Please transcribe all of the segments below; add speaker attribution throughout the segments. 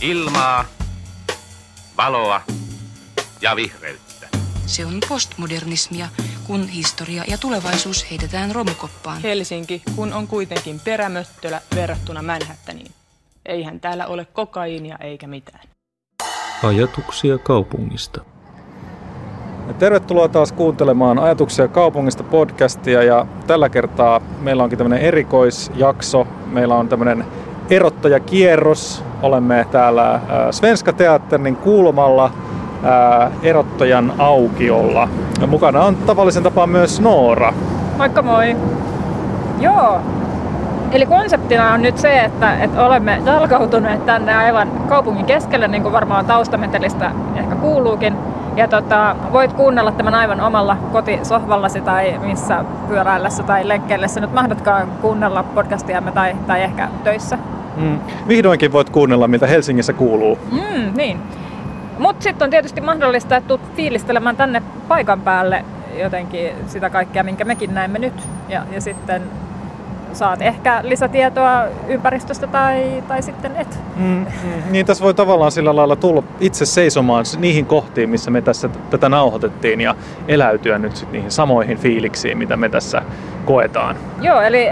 Speaker 1: ilmaa, valoa ja vihreyttä.
Speaker 2: Se on postmodernismia, kun historia ja tulevaisuus heitetään romukoppaan.
Speaker 3: Helsinki, kun on kuitenkin perämöttölä verrattuna Manhattaniin. Eihän täällä ole kokaiinia eikä mitään.
Speaker 4: Ajatuksia kaupungista.
Speaker 5: Tervetuloa taas kuuntelemaan Ajatuksia kaupungista podcastia ja tällä kertaa meillä onkin tämmöinen erikoisjakso. Meillä on tämmöinen erottajakierros. Olemme täällä äh, Svenska Teatterin kulmalla äh, erottajan aukiolla. Ja mukana on tavallisen tapaan myös Noora.
Speaker 6: Moikka moi! Joo, Eli konseptina on nyt se, että, että olemme jalkautuneet tänne aivan kaupungin keskelle, niin kuin varmaan taustametelistä ehkä kuuluukin. Ja tota, voit kuunnella tämän aivan omalla kotisohvallasi tai missä pyöräillessä tai lenkkeillessä nyt mahdotkaan kuunnella podcastiamme tai, tai ehkä töissä.
Speaker 5: Mm. Vihdoinkin voit kuunnella, mitä Helsingissä kuuluu.
Speaker 6: Mm, niin. Mutta sitten on tietysti mahdollista, että tulet fiilistelemään tänne paikan päälle jotenkin sitä kaikkea, minkä mekin näemme nyt. Ja, ja sitten saat ehkä lisätietoa ympäristöstä tai, tai sitten et. Mm, mm.
Speaker 5: Niin tässä voi tavallaan sillä lailla tulla itse seisomaan niihin kohtiin, missä me tässä tätä nauhoitettiin ja eläytyä nyt sit niihin samoihin fiiliksiin, mitä me tässä koetaan.
Speaker 6: Joo, eli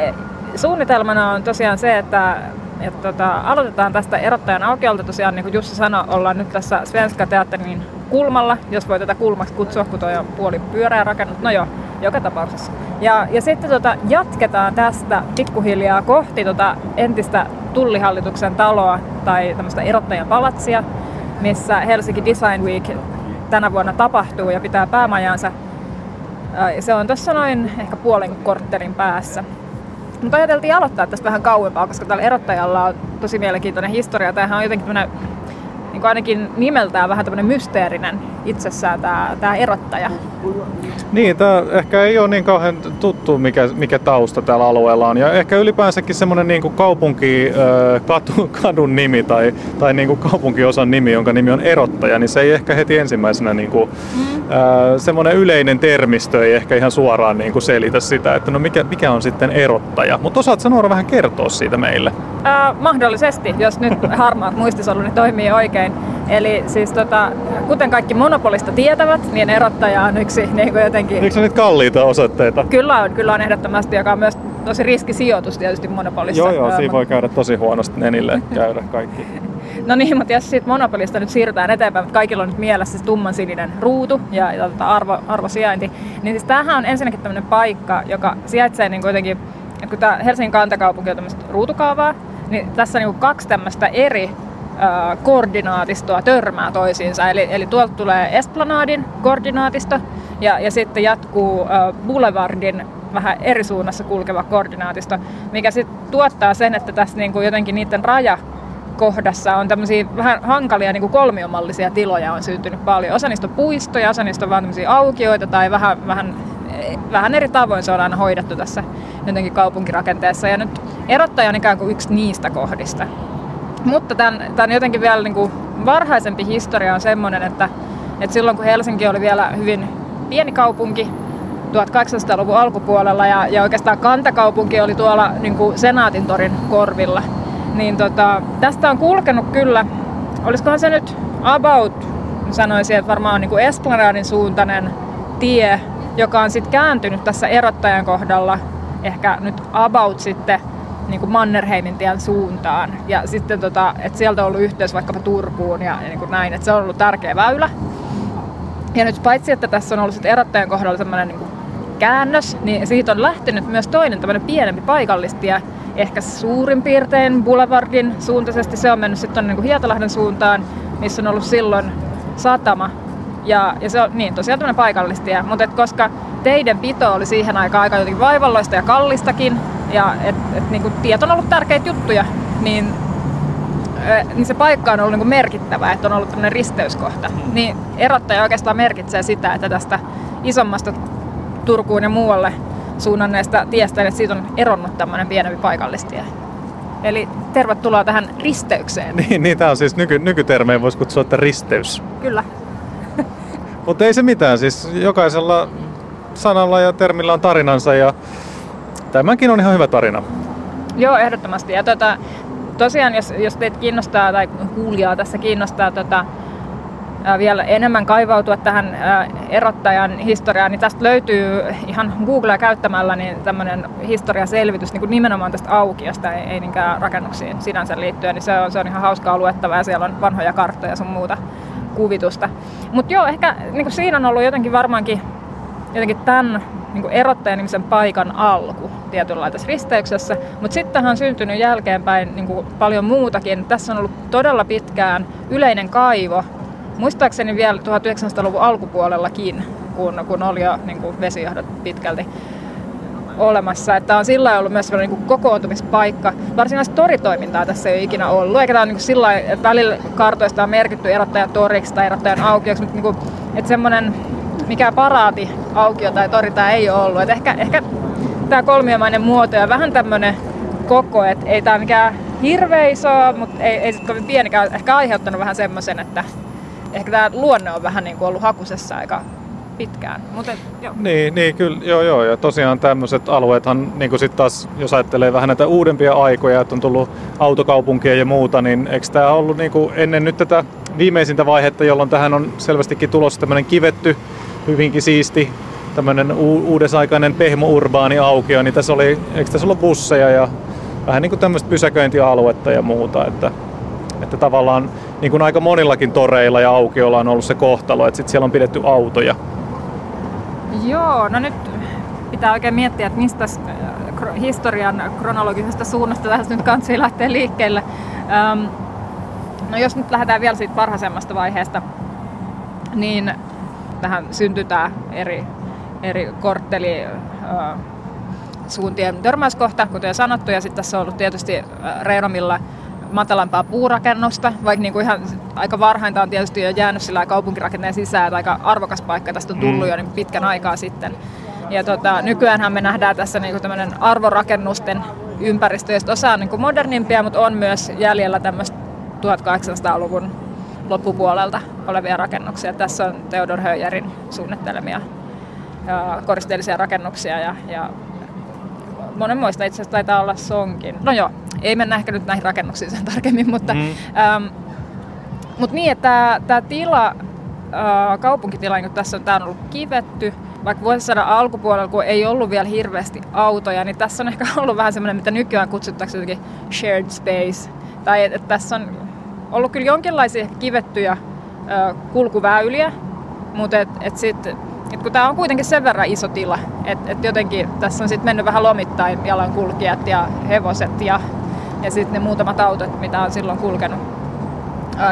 Speaker 6: suunnitelmana on tosiaan se, että et tota, aloitetaan tästä erottajan aukiolta. Tosiaan, niin kuin Jussi sanoi, ollaan nyt tässä Svenska Teatterin kulmalla, jos voi tätä kulmaksi kutsua, kun tuo on puoli pyöreä rakennus. No joo, joka tapauksessa. Ja, ja sitten tota, jatketaan tästä pikkuhiljaa kohti tota entistä tullihallituksen taloa tai tämmöistä erottajan palatsia, missä Helsinki Design Week tänä vuonna tapahtuu ja pitää päämajansa. Se on tuossa noin ehkä puolen korttelin päässä. Mutta ajateltiin aloittaa tästä vähän kauempaa, koska tällä erottajalla on tosi mielenkiintoinen historia. Tämähän on jotenkin tämmöinen niin ainakin nimeltään vähän tämmöinen mysteerinen itsessään tämä, tämä erottaja.
Speaker 5: Niin, tämä ehkä ei ole niin kauhean tuttu, mikä, mikä tausta tällä alueella on. Ja ehkä ylipäänsäkin semmoinen niin kuin kaupunki, katu, kadun nimi tai, tai niin kuin kaupunkiosan nimi, jonka nimi on erottaja, niin se ei ehkä heti ensimmäisenä niin kuin, mm. semmoinen yleinen termistö ei ehkä ihan suoraan niin kuin selitä sitä, että no mikä, mikä on sitten erottaja. Mutta osaat sanoa vähän kertoa siitä meille?
Speaker 6: Äh, mahdollisesti, jos nyt harmaat muistisoluni toimii oikein. Eli siis tota, kuten kaikki monopolista tietävät, niin erottaja on yksi niin kuin jotenkin...
Speaker 5: Eikö se nyt kalliita osoitteita?
Speaker 6: Kyllä on, kyllä on ehdottomasti, joka on myös tosi riskisijoitus tietysti monopolissa.
Speaker 5: Joo, joo, siinä voi käydä tosi huonosti nenille käydä kaikki.
Speaker 6: No niin, mutta jos siitä monopolista nyt siirrytään eteenpäin, mutta kaikilla on nyt mielessä se tumman sininen ruutu ja, ja tota arvo, arvosijainti, niin siis tämähän on ensinnäkin tämmöinen paikka, joka sijaitsee niin kuitenkin, että kun tämä Helsingin kantakaupunki on tämmöistä ruutukaavaa, niin tässä on niin kaksi tämmöistä eri koordinaatistoa törmää toisiinsa. Eli, eli tuolta tulee Esplanadin koordinaatisto ja, ja sitten jatkuu Boulevardin vähän eri suunnassa kulkeva koordinaatisto, mikä sitten tuottaa sen, että tässä niinku jotenkin niiden raja kohdassa on tämmöisiä vähän hankalia niin kuin kolmiomallisia tiloja on syntynyt paljon. Osa niistä on puistoja, osa niistä on vaan tämmöisiä aukioita tai vähän, vähän, vähän eri tavoin se on aina hoidettu tässä jotenkin kaupunkirakenteessa. Ja nyt erottaja on ikään kuin yksi niistä kohdista. Mutta tämän, tämän jotenkin vielä niin kuin varhaisempi historia on semmoinen, että, että silloin kun Helsinki oli vielä hyvin pieni kaupunki 1800-luvun alkupuolella ja, ja oikeastaan kantakaupunki oli tuolla niin kuin Senaatintorin korvilla, niin tota, tästä on kulkenut kyllä, olisikohan se nyt about, sanoisin, että varmaan niin Esplanadin suuntainen tie, joka on sitten kääntynyt tässä erottajan kohdalla ehkä nyt about sitten niin kuin Mannerheimin tien suuntaan. Ja sitten, tota, että sieltä on ollut yhteys vaikkapa Turkuun ja, ja niin kuin näin, että se on ollut tärkeä väylä. Ja nyt paitsi, että tässä on ollut sitten erottajan kohdalla semmoinen niin käännös, niin siitä on lähtenyt myös toinen tämmöinen pienempi paikallistie, ehkä suurin piirtein Boulevardin suuntaisesti. Se on mennyt sitten niin Hietalahden suuntaan, missä on ollut silloin satama. Ja, ja se on niin, tosiaan tämmöinen paikallistie. Mutta koska teiden pito oli siihen aikaan aika jotenkin vaivalloista ja kallistakin, ja et, et, niin kuin tiet on ollut tärkeitä juttuja, niin, niin se paikka on ollut niin kuin merkittävä, että on ollut tämmöinen risteyskohta. Mm. Niin erottaja oikeastaan merkitsee sitä, että tästä isommasta Turkuun ja muualle suunnanneesta tiestä, että siitä on eronnut tämmöinen pienempi paikallistie. Eli tervetuloa tähän risteykseen.
Speaker 5: Niin, niin tämä on siis nyky, nykytermeen voisi kutsua, että risteys.
Speaker 6: Kyllä.
Speaker 5: Mutta ei se mitään, siis jokaisella sanalla ja termillä on tarinansa ja tämäkin on ihan hyvä tarina.
Speaker 6: Joo, ehdottomasti. Ja tota, tosiaan, jos, jos teitä kiinnostaa tai kuulijaa tässä kiinnostaa tota, vielä enemmän kaivautua tähän erottajan historiaan, niin tästä löytyy ihan Googlea käyttämällä niin tämmöinen historiaselvitys niin kuin nimenomaan tästä aukiosta, ei, ei niinkään rakennuksiin sinänsä liittyen, niin se on, se on ihan hauskaa luettavaa ja siellä on vanhoja karttoja ja sun muuta kuvitusta. Mutta joo, ehkä niin kuin siinä on ollut jotenkin varmaankin jotenkin tämän niin erottajan nimisen paikan alku tietynlaisessa risteyksessä, mutta sitten on syntynyt jälkeenpäin niin kuin paljon muutakin. Tässä on ollut todella pitkään yleinen kaivo, muistaakseni vielä 1900-luvun alkupuolellakin, kun, kun oli jo niin kuin vesijohdot pitkälti olemassa. Että on sillä ollut myös niin kokoontumispaikka. Varsinaista toritoimintaa tässä ei ole ikinä ollut. Eikä tämä on niin kuin sillä että välillä kartoista on merkitty erottajan toriksi tai erottajan aukioksi, mutta niin kuin, että semmoinen mikä paraati aukio tai tori tämä ei ole ollut. Et ehkä, ehkä tämä kolmiomainen muoto ja vähän tämmöinen koko, että ei tämä mikään hirveä iso, mutta ei, ei sitten kovin pienikään, ehkä aiheuttanut vähän semmoisen, että ehkä tämä luonne on vähän niin kuin ollut hakusessa aika pitkään. Mut et, joo.
Speaker 5: Niin, niin, kyllä, joo, joo. Ja tosiaan tämmöiset alueethan, niin kuin sitten taas, jos ajattelee vähän näitä uudempia aikoja, että on tullut autokaupunkia ja muuta, niin eikö tämä ollut niin kuin ennen nyt tätä viimeisintä vaihetta, jolloin tähän on selvästikin tulossa tämmöinen kivetty, hyvinkin siisti, tämmöinen uudesaikainen pehmo-urbaani aukio, niin tässä oli, eikö tässä ollut busseja ja vähän niin kuin tämmöistä pysäköintialuetta ja muuta, että, että tavallaan niin kuin aika monillakin toreilla ja aukioilla on ollut se kohtalo, että sit siellä on pidetty autoja.
Speaker 6: Joo, no nyt pitää oikein miettiä, että mistä äh, historian kronologisesta suunnasta tässä nyt kansi lähtee liikkeelle. Ähm, no jos nyt lähdetään vielä siitä varhaisemmasta vaiheesta, niin tähän syntytään eri, eri kortteli suuntien törmäyskohta, kuten sanottu, ja sitten tässä on ollut tietysti Reinomilla matalampaa puurakennusta, vaikka niin kuin ihan aika varhainta on tietysti jo jäänyt sillä kaupunkirakenteen sisään, että aika arvokas paikka tästä on tullut mm. jo niin pitkän aikaa sitten. Ja tota, nykyäänhän me nähdään tässä niin kuin arvorakennusten ympäristö, josta osa on niin kuin modernimpia, mutta on myös jäljellä tämmöistä 1800-luvun loppupuolelta olevia rakennuksia. Tässä on Theodor Höjerin suunnittelemia koristeellisia rakennuksia ja, ja monen muista itse asiassa taitaa olla sonkin. No joo, ei mennä ehkä nyt näihin rakennuksiin sen tarkemmin, mutta, mm. ähm, mutta niin, että tämä tila, äh, kaupunkitila, niin tässä on, tää on ollut kivetty, vaikka vuosisadan alkupuolella, kun ei ollut vielä hirveästi autoja, niin tässä on ehkä ollut vähän semmoinen, mitä nykyään kutsuttaisiin jotenkin shared space. Tai että et tässä on ollut kyllä jonkinlaisia kivettyjä äh, kulkuväyliä, mutta et, et sitten et kun tämä on kuitenkin sen verran iso tila, että et jotenkin tässä on sitten mennyt vähän lomittain jalankulkijat ja hevoset ja, ja sitten ne muutamat autot, mitä on silloin kulkenut.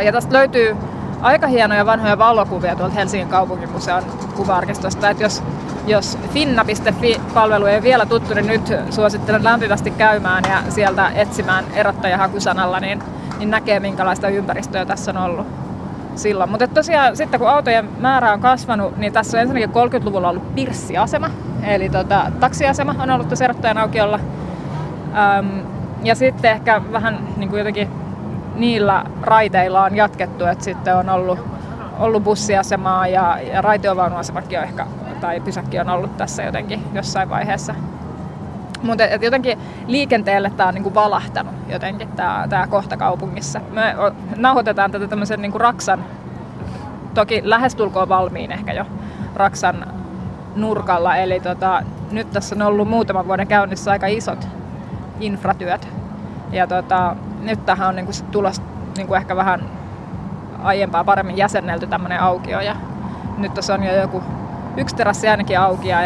Speaker 6: Ja tästä löytyy aika hienoja vanhoja valokuvia tuolta Helsingin kaupunkimuseon kuva-arkistosta. Että jos, jos finna.fi-palvelu ei vielä tuttu, niin nyt suosittelen lämpimästi käymään ja sieltä etsimään erottaja hakusanalla, niin, niin näkee minkälaista ympäristöä tässä on ollut silloin. Mutta tosiaan sitten kun autojen määrä on kasvanut, niin tässä on ensinnäkin 30-luvulla ollut pirssiasema, eli tota, taksiasema on ollut tässä erottajan aukiolla. Öm, ja sitten ehkä vähän niin kuin jotenkin niillä raiteilla on jatkettu, että sitten on ollut, ollut bussiasemaa ja, ja raitiovaunuasemakin on ehkä, tai pysäkki on ollut tässä jotenkin jossain vaiheessa. Mutta jotenkin liikenteelle tämä on niinku valahtanut jotenkin tämä, tämä kohta kaupungissa. Me nauhoitetaan tätä tämmöisen niinku Raksan, toki lähestulkoon valmiin ehkä jo Raksan nurkalla. Eli tota, nyt tässä on ollut muutaman vuoden käynnissä aika isot infratyöt. Ja tota, nyt tähän on niinku tulossa niinku ehkä vähän aiempaa paremmin jäsennelty tämmöinen aukio. Ja nyt tässä on jo joku yksi terassi ainakin auki ja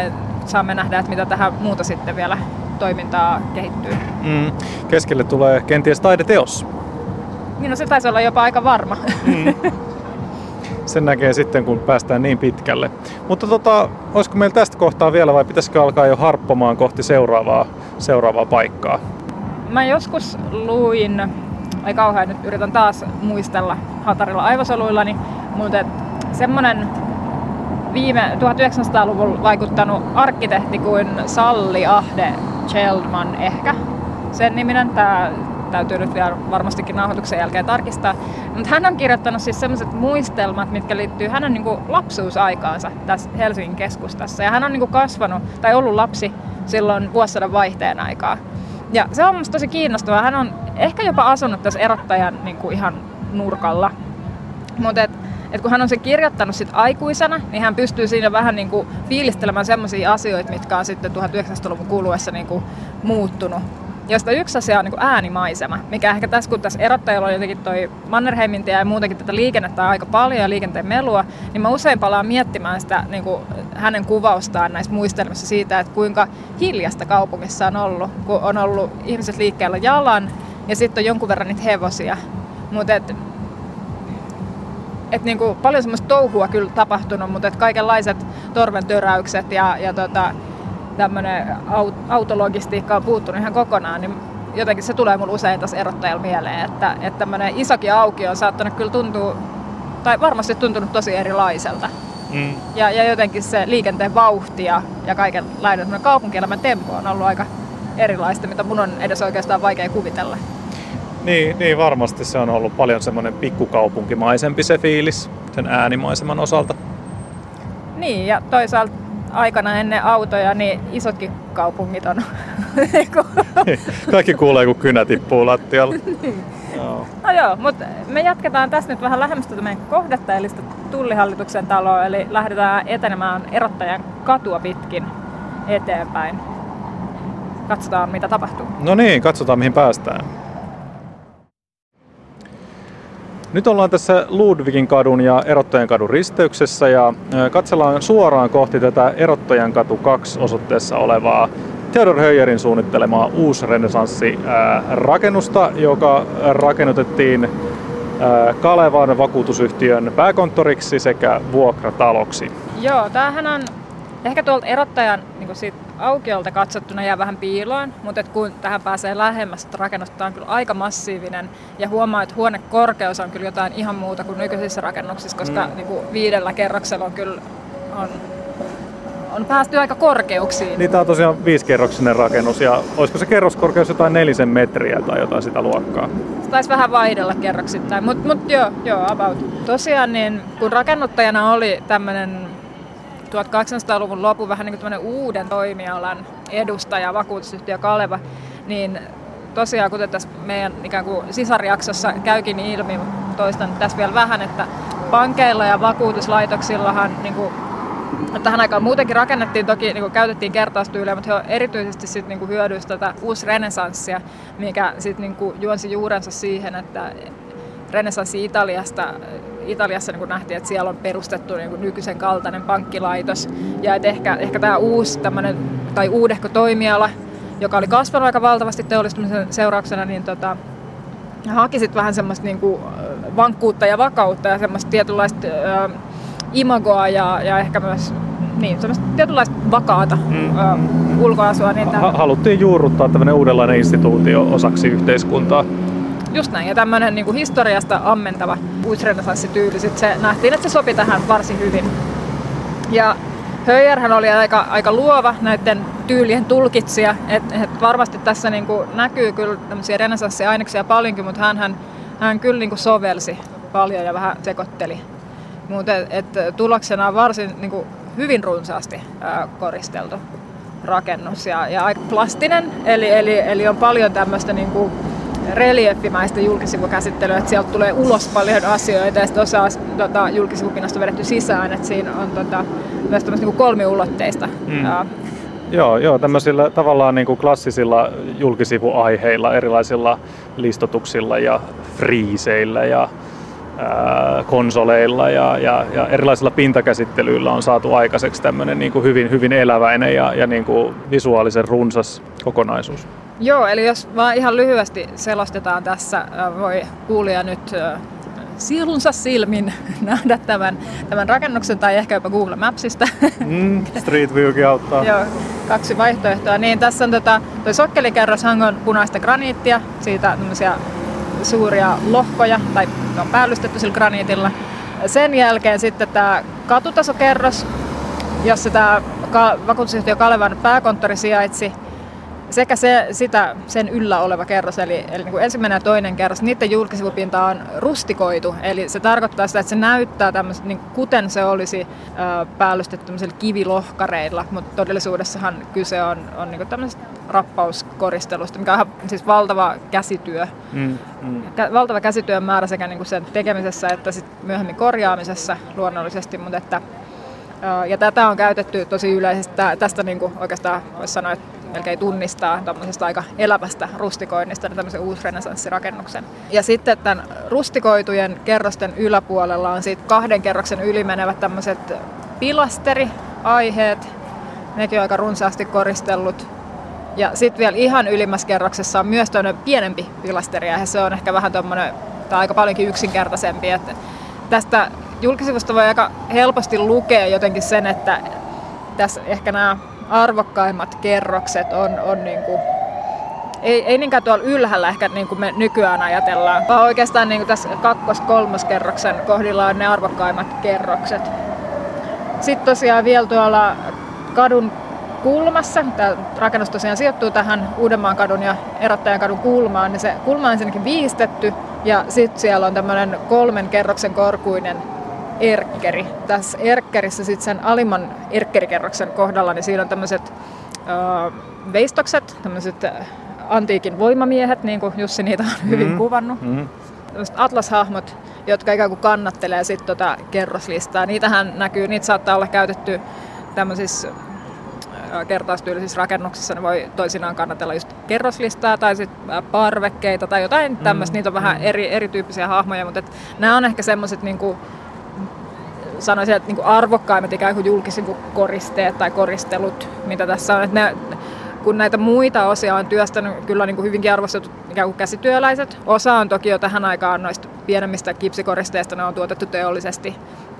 Speaker 6: saamme nähdä, että mitä tähän muuta sitten vielä toimintaa kehittyy. Mm.
Speaker 5: Keskelle tulee kenties taideteos.
Speaker 6: Niin no se taisi olla jopa aika varma. Mm.
Speaker 5: Sen näkee sitten, kun päästään niin pitkälle. Mutta tota, olisiko meillä tästä kohtaa vielä vai pitäisikö alkaa jo harppomaan kohti seuraavaa, seuraavaa paikkaa?
Speaker 6: Mä joskus luin, ai kauhean nyt yritän taas muistella hatarilla aivosoluillani, mutta semmonen viime 1900-luvulla vaikuttanut arkkitehti kuin Salli Ahde Cheldman ehkä sen niminen. Tämä täytyy nyt vielä varmastikin nauhoituksen jälkeen tarkistaa. Mutta hän on kirjoittanut siis sellaiset muistelmat, mitkä liittyy hänen niin lapsuusaikaansa tässä Helsingin keskustassa. Ja hän on niin kuin kasvanut tai ollut lapsi silloin vuosisadan vaihteen aikaa. Ja se on musta tosi kiinnostavaa. Hän on ehkä jopa asunut tässä erottajan niin kuin ihan nurkalla. Mutta et, kun hän on sen kirjoittanut sit aikuisena, niin hän pystyy siinä vähän niin kuin fiilistelemään sellaisia asioita, mitkä on sitten 1900-luvun kuluessa niin kuin muuttunut josta yksi asia on niin äänimaisema, mikä ehkä tässä, kun tässä erottajalla on jotenkin toi Mannerheimin ja muutenkin tätä liikennettä aika paljon ja liikenteen melua, niin mä usein palaan miettimään sitä niin kuin hänen kuvaustaan näissä muistelmissa siitä, että kuinka hiljasta kaupungissa on ollut, kun on ollut ihmiset liikkeellä jalan ja sitten on jonkun verran niitä hevosia. Mutta et, niinku paljon semmoista touhua kyllä tapahtunut, mutta et kaikenlaiset torven töräykset ja, ja tota, tämmöinen autologistiikka on puuttunut ihan kokonaan, niin jotenkin se tulee mulle usein tässä erottajalla mieleen, että, että tämmöinen isokin auki on saattanut kyllä tuntua, tai varmasti tuntunut tosi erilaiselta. Mm. Ja, ja jotenkin se liikenteen vauhti ja, ja kaikenlainen kaupunkielämän tempo on ollut aika erilaista, mitä mun on edes oikeastaan vaikea kuvitella.
Speaker 5: Niin, niin varmasti se on ollut paljon semmoinen pikkukaupunkimaisempi se fiilis sen äänimaiseman osalta.
Speaker 6: Niin, ja toisaalta aikana ennen autoja, niin isotkin kaupungit on. Niinku-
Speaker 5: Kaikki kuulee, kun kynä tippuu lattialla. niin.
Speaker 6: joo. No joo, mutta me jatketaan tässä nyt vähän lähemmästä meidän kohdetta, eli sitä tullihallituksen taloa, eli lähdetään etenemään erottajan katua pitkin eteenpäin. Katsotaan, mitä tapahtuu.
Speaker 5: No niin, katsotaan, mihin päästään. Nyt ollaan tässä Ludvigin kadun ja Erottajan kadun risteyksessä ja katsellaan suoraan kohti tätä Erottajan katu 2 osoitteessa olevaa Theodor Höyerin suunnittelemaa uusrenesanssi rakennusta, joka rakennutettiin Kalevan vakuutusyhtiön pääkonttoriksi sekä vuokrataloksi.
Speaker 6: Joo, tämähän on ehkä tuolta erottajan niin siitä aukiolta katsottuna jää vähän piiloon, mutta et kun tähän pääsee lähemmäs, että rakennusta on kyllä aika massiivinen ja huomaa, että huonekorkeus on kyllä jotain ihan muuta kuin nykyisissä rakennuksissa, koska mm. niin kuin viidellä kerroksella on kyllä on, on päästy aika korkeuksiin.
Speaker 5: Niin tämä on tosiaan viisikerroksinen rakennus ja olisiko se kerroskorkeus jotain nelisen metriä tai jotain sitä luokkaa?
Speaker 6: Se taisi vähän vaihdella kerroksittain, mutta mut joo, joo, about. Tosiaan niin kun rakennuttajana oli tämmöinen 1800-luvun lopun vähän niin kuin uuden toimialan edustaja, vakuutusyhtiö Kaleva, niin tosiaan kuten tässä meidän ikään kuin sisarjaksossa käykin ilmi, toistan tässä vielä vähän, että pankeilla ja vakuutuslaitoksillahan niin kuin, tähän aikaan muutenkin rakennettiin, toki niin kuin käytettiin kertaustyyliä, mutta he erityisesti sit, niin hyödyisi tätä uusrenesanssia, mikä sit, niin juonsi juurensa siihen, että renesanssi Italiasta Italiassa niin nähtiin, että siellä on perustettu niin nykyisen kaltainen pankkilaitos. Ja että ehkä, ehkä tämä uusi tämmöinen, tai uudehko toimiala, joka oli kasvanut aika valtavasti teollistumisen seurauksena, niin tota, haki sitten vähän semmoista niin kuin vankkuutta ja vakautta ja semmoista tietynlaista äh, imagoa ja, ja ehkä myös niin, semmoista tietynlaista vakaata mm. ulkoasua. Niin
Speaker 5: tämän... Haluttiin juurruttaa tämmöinen uudenlainen instituutio osaksi yhteiskuntaa.
Speaker 6: Just näin, ja tämmöinen niin historiasta ammentava uusrenesanssityyli, sit se nähtiin, että se sopi tähän varsin hyvin. Ja Höjerhän oli aika, aika luova näiden tyylien tulkitsija, että et varmasti tässä niin kuin näkyy kyllä tämmöisiä renesanssiaineksia paljonkin, mutta hän, hän, hän kyllä niin kuin sovelsi paljon ja vähän sekoitteli. Mutta tuloksena on varsin niin kuin hyvin runsaasti ää, koristeltu rakennus ja, ja aika plastinen, eli, eli, eli on paljon tämmöistä niin kuin reliefimäistä julkisivukäsittelyä, että sieltä tulee ulos paljon asioita ja sitten osa tota, julkisivupinnasta vedetty sisään, että siinä on tota, myös tämmöistä niin kolmiulotteista. Mm. Ja,
Speaker 5: Joo, joo, tämmöisillä tavallaan niin kuin klassisilla julkisivuaiheilla, erilaisilla listotuksilla ja friiseillä ja ää, konsoleilla ja, ja, ja erilaisilla pintakäsittelyillä on saatu aikaiseksi tämmöinen niin kuin hyvin, hyvin eläväinen ja, ja niin kuin visuaalisen runsas kokonaisuus.
Speaker 6: Joo, eli jos vaan ihan lyhyesti selostetaan tässä, voi kuulija nyt sielunsa silmin nähdä tämän, tämän rakennuksen tai ehkä jopa Google Mapsista.
Speaker 5: Mm, Street Viewkin auttaa.
Speaker 6: Joo, kaksi vaihtoehtoa. Niin tässä on tota, toi sokkelikerros on punaista graniittia, siitä suuria lohkoja, tai on päällystetty sillä graniitilla. Sen jälkeen sitten tämä katutasokerros, jossa tämä vakuutusyhtiö Kalevan pääkonttori sijaitsi, sekä se, sitä, sen yllä oleva kerros, eli, eli niin kuin ensimmäinen ja toinen kerros, niiden julkisivupinta on rustikoitu. Eli se tarkoittaa sitä, että se näyttää tämmöset, niin kuten se olisi ö, päällystetty kivilohkareilla, mutta todellisuudessahan kyse on, on niin tämmöisestä rappauskoristelusta, mikä on ihan siis valtava käsityö.
Speaker 5: Mm, mm.
Speaker 6: Kä- valtava käsityön määrä sekä niin kuin sen tekemisessä että sit myöhemmin korjaamisessa luonnollisesti, mutta että ja tätä on käytetty tosi yleisesti. Tästä niin kuin oikeastaan voisi sanoa, että melkein tunnistaa tämmöisestä aika elävästä rustikoinnista niin tämmöisen uusrenessanssirakennuksen. Ja sitten tämän rustikoitujen kerrosten yläpuolella on siitä kahden kerroksen yli menevät tämmöiset pilasteriaiheet. Nekin on aika runsaasti koristellut. Ja sitten vielä ihan ylimmässä kerroksessa on myös toinen pienempi pilasteri, ja se on ehkä vähän tuommoinen, tai aika paljonkin yksinkertaisempi. Että tästä julkisivusta voi aika helposti lukea jotenkin sen, että tässä ehkä nämä arvokkaimmat kerrokset on, on niin kuin, ei, ei niinkään tuolla ylhäällä ehkä niin kuin me nykyään ajatellaan, vaan oikeastaan niin kuin tässä kakkos-kolmoskerroksen kohdilla on ne arvokkaimmat kerrokset. Sitten tosiaan vielä tuolla kadun kulmassa, tämä rakennus tosiaan sijoittuu tähän Uudenmaan kadun ja Erottajan kadun kulmaan, niin se kulma on ensinnäkin viistetty ja sitten siellä on tämmöinen kolmen kerroksen korkuinen erkkeri. Tässä erkkerissä sitten sen alimman erkkerikerroksen kohdalla, niin siinä on tämmöiset ö, veistokset, tämmöiset antiikin voimamiehet, niin kuin Jussi niitä on hyvin
Speaker 5: Mm.
Speaker 6: kuvannut.
Speaker 5: Mm.
Speaker 6: Tämmöiset atlashahmot, jotka ikään kuin kannattelee sit tota kerroslistaa. Niitähän näkyy, niitä saattaa olla käytetty tämmöisissä kertaustyylisissä rakennuksissa, ne voi toisinaan kannatella just kerroslistaa tai sit parvekkeita tai jotain tämmöistä. Niitä on vähän eri, erityyppisiä hahmoja, mutta et nämä on ehkä semmoiset niinku, sanoisin, että niinku arvokkaimmat ikään kuin julkisivun koristeet tai koristelut, mitä tässä on. Et ne, kun näitä muita osia on työstänyt kyllä niin kuin hyvinkin arvostetut ikään kuin käsityöläiset. Osa on toki jo tähän aikaan noista pienemmistä kipsikoristeista, ne on tuotettu teollisesti.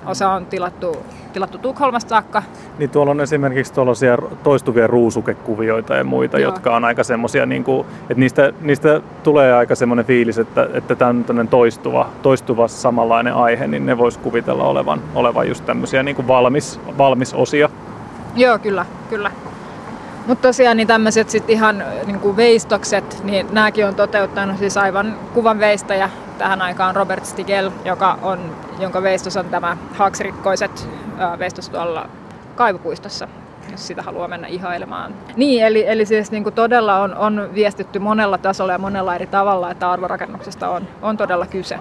Speaker 6: Osa on tilattu, tilattu Tukholmasta saakka.
Speaker 5: Niin tuolla on esimerkiksi tuollaisia toistuvia ruusukekuvioita ja muita,
Speaker 6: Joo.
Speaker 5: jotka on aika semmoisia, niin kuin, että niistä, niistä tulee aika semmoinen fiilis, että, että tämä toistuva, toistuva samanlainen aihe, niin ne vois kuvitella olevan, olevan just tämmöisiä niin kuin valmis, valmis osia.
Speaker 6: Joo, kyllä, kyllä. Mutta tosiaan niin tämmöiset sit ihan niin kuin veistokset, niin nämäkin on toteuttanut siis aivan kuvan veistäjä. Tähän aikaan Robert Stigel, joka on, jonka veistos on tämä haaksirikkoiset ää, veistos tuolla kaivopuistossa sitä haluaa mennä ihailemaan. Niin, eli, eli siis niin kuin todella on, on viestitty monella tasolla ja monella eri tavalla, että arvorakennuksesta on, on todella kyse.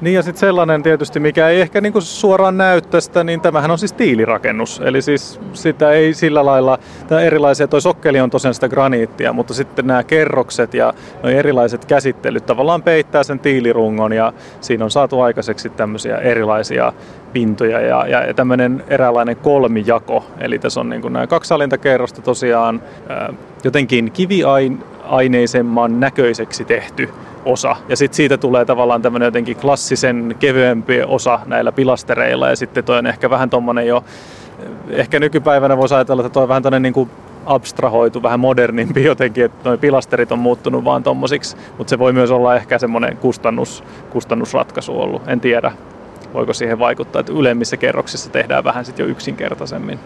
Speaker 5: Niin ja sitten sellainen tietysti, mikä ei ehkä niinku suoraan näy tästä, niin tämähän on siis tiilirakennus. Eli siis sitä ei sillä lailla, tämä erilaisia, toi sokkeli on tosiaan sitä graniittia, mutta sitten nämä kerrokset ja nuo erilaiset käsittelyt tavallaan peittää sen tiilirungon ja siinä on saatu aikaiseksi tämmöisiä erilaisia pintoja ja, ja tämmöinen eräänlainen kolmijako. Eli tässä on niin nämä kaksi alintakerrosta tosiaan jotenkin kiviaineisemman näköiseksi tehty osa. Ja sitten siitä tulee tavallaan tämmöinen jotenkin klassisen kevyempi osa näillä pilastereilla. Ja sitten toi on ehkä vähän tommonen jo, ehkä nykypäivänä voisi ajatella, että toi on vähän tämmöinen niin kuin abstrahoitu, vähän modernimpi jotenkin, että nuo pilasterit on muuttunut vaan tommosiksi, mutta se voi myös olla ehkä semmoinen kustannus, kustannusratkaisu ollut, en tiedä voiko siihen vaikuttaa, että ylemmissä kerroksissa tehdään vähän sitten jo yksinkertaisemmin.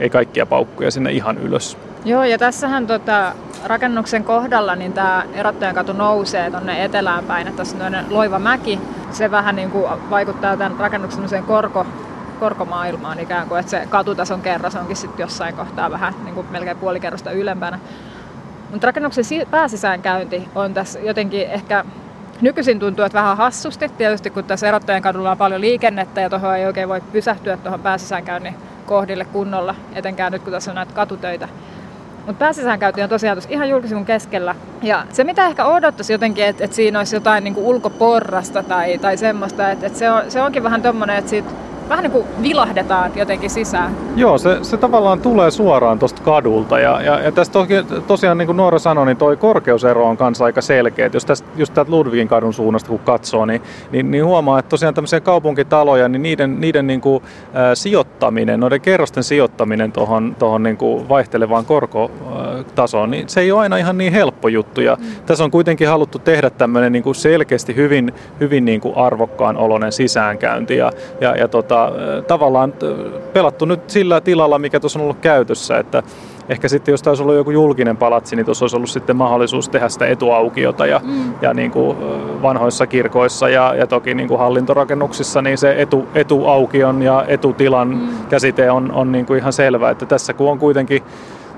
Speaker 5: Ei kaikkia paukkuja sinne ihan ylös.
Speaker 6: Joo, ja tässähän tota, rakennuksen kohdalla niin tämä erottajan katu nousee tuonne etelään päin, että tässä on loiva mäki. Se vähän niin kuin vaikuttaa tämän rakennuksen korko, korkomaailmaan ikään kuin, että se katutason kerros onkin sitten jossain kohtaa vähän niin kuin melkein puoli kerrosta ylempänä. Mutta rakennuksen si- pääsisäänkäynti on tässä jotenkin ehkä nykyisin tuntuu, että vähän hassusti. Tietysti kun tässä erottajan kadulla on paljon liikennettä ja tuohon ei oikein voi pysähtyä tuohon pääsisäänkäynnin kohdille kunnolla, etenkään nyt kun tässä on näitä katutöitä. Mutta pääsisäänkäynti on tosiaan tuossa ihan julkisivun keskellä. Ja se mitä ehkä odottaisi jotenkin, että, että siinä olisi jotain niin kuin ulkoporrasta tai, tai semmoista, että, että se, on, se onkin vähän tommonen, että siitä vähän niin kuin vilahdetaan jotenkin sisään.
Speaker 5: Joo, se, se tavallaan tulee suoraan tuosta kadulta ja, ja, ja tästä toki, tosiaan niin kuin Noora sanoi, niin toi korkeusero on kanssa aika selkeä. Et jos tästä, just täältä Ludwigin kadun suunnasta kun katsoo, niin, niin, niin huomaa, että tosiaan tämmöisiä kaupunkitaloja, niin niiden, niiden niin kuin, ä, sijoittaminen, noiden kerrosten sijoittaminen tuohon tohon niin kuin vaihtelevaan korkotasoon, niin se ei ole aina ihan niin helppo juttu. Ja mm. Tässä on kuitenkin haluttu tehdä tämmöinen niin kuin selkeästi hyvin, hyvin niin kuin arvokkaan oloinen sisäänkäynti ja, ja, ja tota, tavallaan pelattu nyt sillä tilalla, mikä tuossa on ollut käytössä, että ehkä sitten jos taisi olla joku julkinen palatsi, niin tuossa olisi ollut sitten mahdollisuus tehdä sitä etuaukiota ja, mm. ja niin kuin vanhoissa kirkoissa ja, ja toki niin kuin hallintorakennuksissa, niin se etu, etuaukion ja etutilan mm. käsite on, on niin kuin ihan selvä, että tässä kun on kuitenkin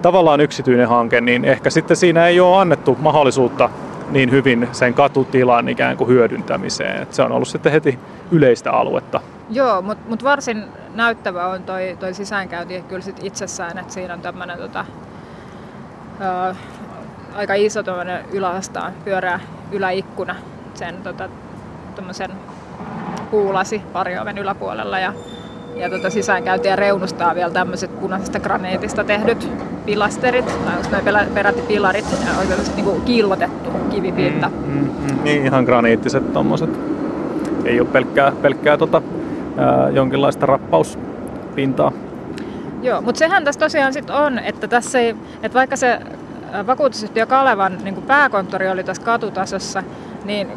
Speaker 5: tavallaan yksityinen hanke, niin ehkä sitten siinä ei ole annettu mahdollisuutta niin hyvin sen katutilan ikään kuin hyödyntämiseen. Et se on ollut sitten heti yleistä aluetta.
Speaker 6: Joo, mutta mut varsin näyttävä on toi, toi sisäänkäynti kyllä sit itsessään, että siinä on tämmöinen tota, aika iso yläastaan pyörää yläikkuna sen tota, puulasi parioven yläpuolella ja, ja tota sisäänkäyntiä reunustaa vielä tämmöiset punaisesta graneetista tehdyt pilasterit, tai onko ne peräti pilarit, ja oikeasti niinku kiillotettu kivipinta. Mm, mm,
Speaker 5: mm, niin ihan graniittiset tommoset. Ei ole pelkkää, pelkkää tota, ää, jonkinlaista rappauspintaa.
Speaker 6: Joo, mutta sehän tässä tosiaan sit on, että tässä ei, että vaikka se vakuutusyhtiö Kalevan niin pääkonttori oli tässä katutasossa, niin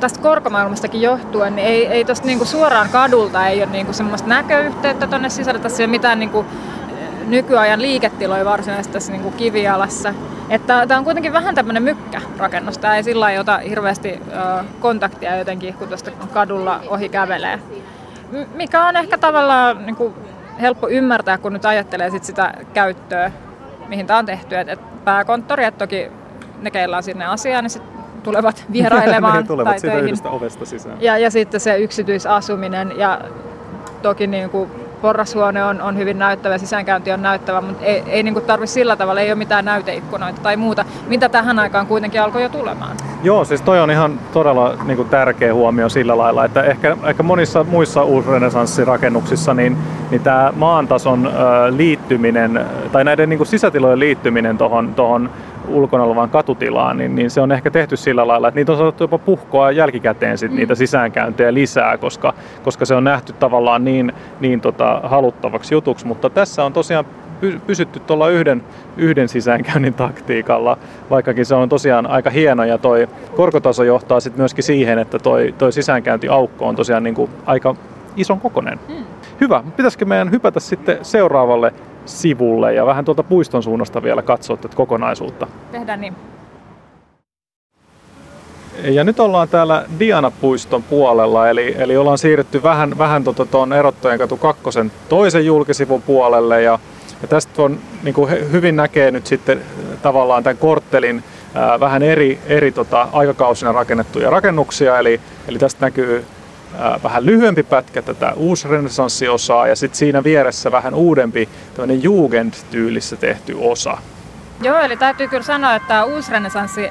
Speaker 6: tästä korkomaailmastakin johtuen, niin ei, ei tosta niinku suoraan kadulta ei ole niinku semmoista näköyhteyttä tuonne sisälle. Tässä ei ole mitään niinku nykyajan liiketiloja varsinaisesti tässä niinku kivialassa. Tämä on kuitenkin vähän tämmöinen mykkärakennus. Tämä ei sillä ei ota hirveästi ö, kontaktia jotenkin, kun tuosta kadulla ohi kävelee. Mikä on ehkä tavallaan niinku, helppo ymmärtää, kun nyt ajattelee sit sitä käyttöä, mihin tämä on tehty. Et, et pääkonttori, että toki ne, keillä on sinne asiaa, niin sit tulevat vierailemaan
Speaker 5: ne tulevat
Speaker 6: tai töihin.
Speaker 5: ovesta sisään.
Speaker 6: Ja, ja sitten se yksityisasuminen ja toki niin kuin porrashuone on, on hyvin näyttävä, sisäänkäynti on näyttävä, mutta ei, ei niin tarvitse sillä tavalla, ei ole mitään näyteikkunoita tai muuta, mitä tähän aikaan kuitenkin alkoi jo tulemaan.
Speaker 5: Joo, siis toi on ihan todella niin kuin tärkeä huomio sillä lailla, että ehkä, ehkä monissa muissa uusrenesanssirakennuksissa niin, niin tämä maantason ö, liittyminen tai näiden niin kuin sisätilojen liittyminen tuohon ulkona olevaan katutilaan, niin, niin se on ehkä tehty sillä lailla, että niitä on saatu jopa puhkoa jälkikäteen sit mm. niitä sisäänkäyntejä lisää, koska, koska se on nähty tavallaan niin, niin tota, haluttavaksi jutuksi. Mutta tässä on tosiaan pysytty tuolla yhden, yhden sisäänkäynnin taktiikalla, vaikkakin se on tosiaan aika hieno ja toi korkotaso johtaa sitten myöskin siihen, että toi, toi sisäänkäyntiaukko on tosiaan niin kuin aika ison kokonen. Mm. Hyvä. Pitäisikö meidän hypätä sitten seuraavalle sivulle ja vähän tuolta puiston suunnasta vielä katsoa tätä kokonaisuutta.
Speaker 6: Tehdään niin.
Speaker 5: Ja nyt ollaan täällä Diana-puiston puolella, eli, eli ollaan siirretty vähän, vähän tuon tota, Erottojen katu kakkosen toisen julkisivun puolelle. Ja, ja tästä on, niin kuin hyvin näkee nyt sitten tavallaan tämän korttelin ää, vähän eri, eri tota, aikakausina rakennettuja rakennuksia. Eli, eli tästä näkyy vähän lyhyempi pätkä tätä uusrenesanssiosaa ja sitten siinä vieressä vähän uudempi tämmöinen Jugend-tyylissä tehty osa.
Speaker 6: Joo, eli täytyy kyllä sanoa, että tämä uusrenesanssi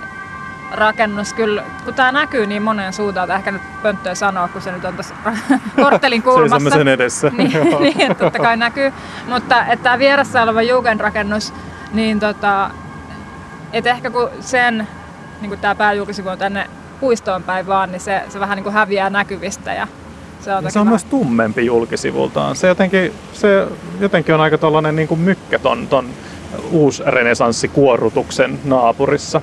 Speaker 6: rakennus kyllä, kun tämä näkyy niin monen suuntaan, että ehkä nyt pönttöä sanoa, kun se nyt on tuossa korttelin kulmassa.
Speaker 5: sen edessä.
Speaker 6: niin, niin, totta kai näkyy. Mutta että tämä vieressä oleva Jugendrakennus, niin tota, että ehkä kun sen, niin kuin tämä pääjulkisivu on tänne puistoon päin vaan, niin se, se vähän niin kuin häviää näkyvistä. Ja
Speaker 5: se on, se on myös tummempi julkisivultaan. Se jotenkin, se jotenkin on aika tollainen niin kuin mykkä ton, ton uusrenesanssikuorrutuksen naapurissa.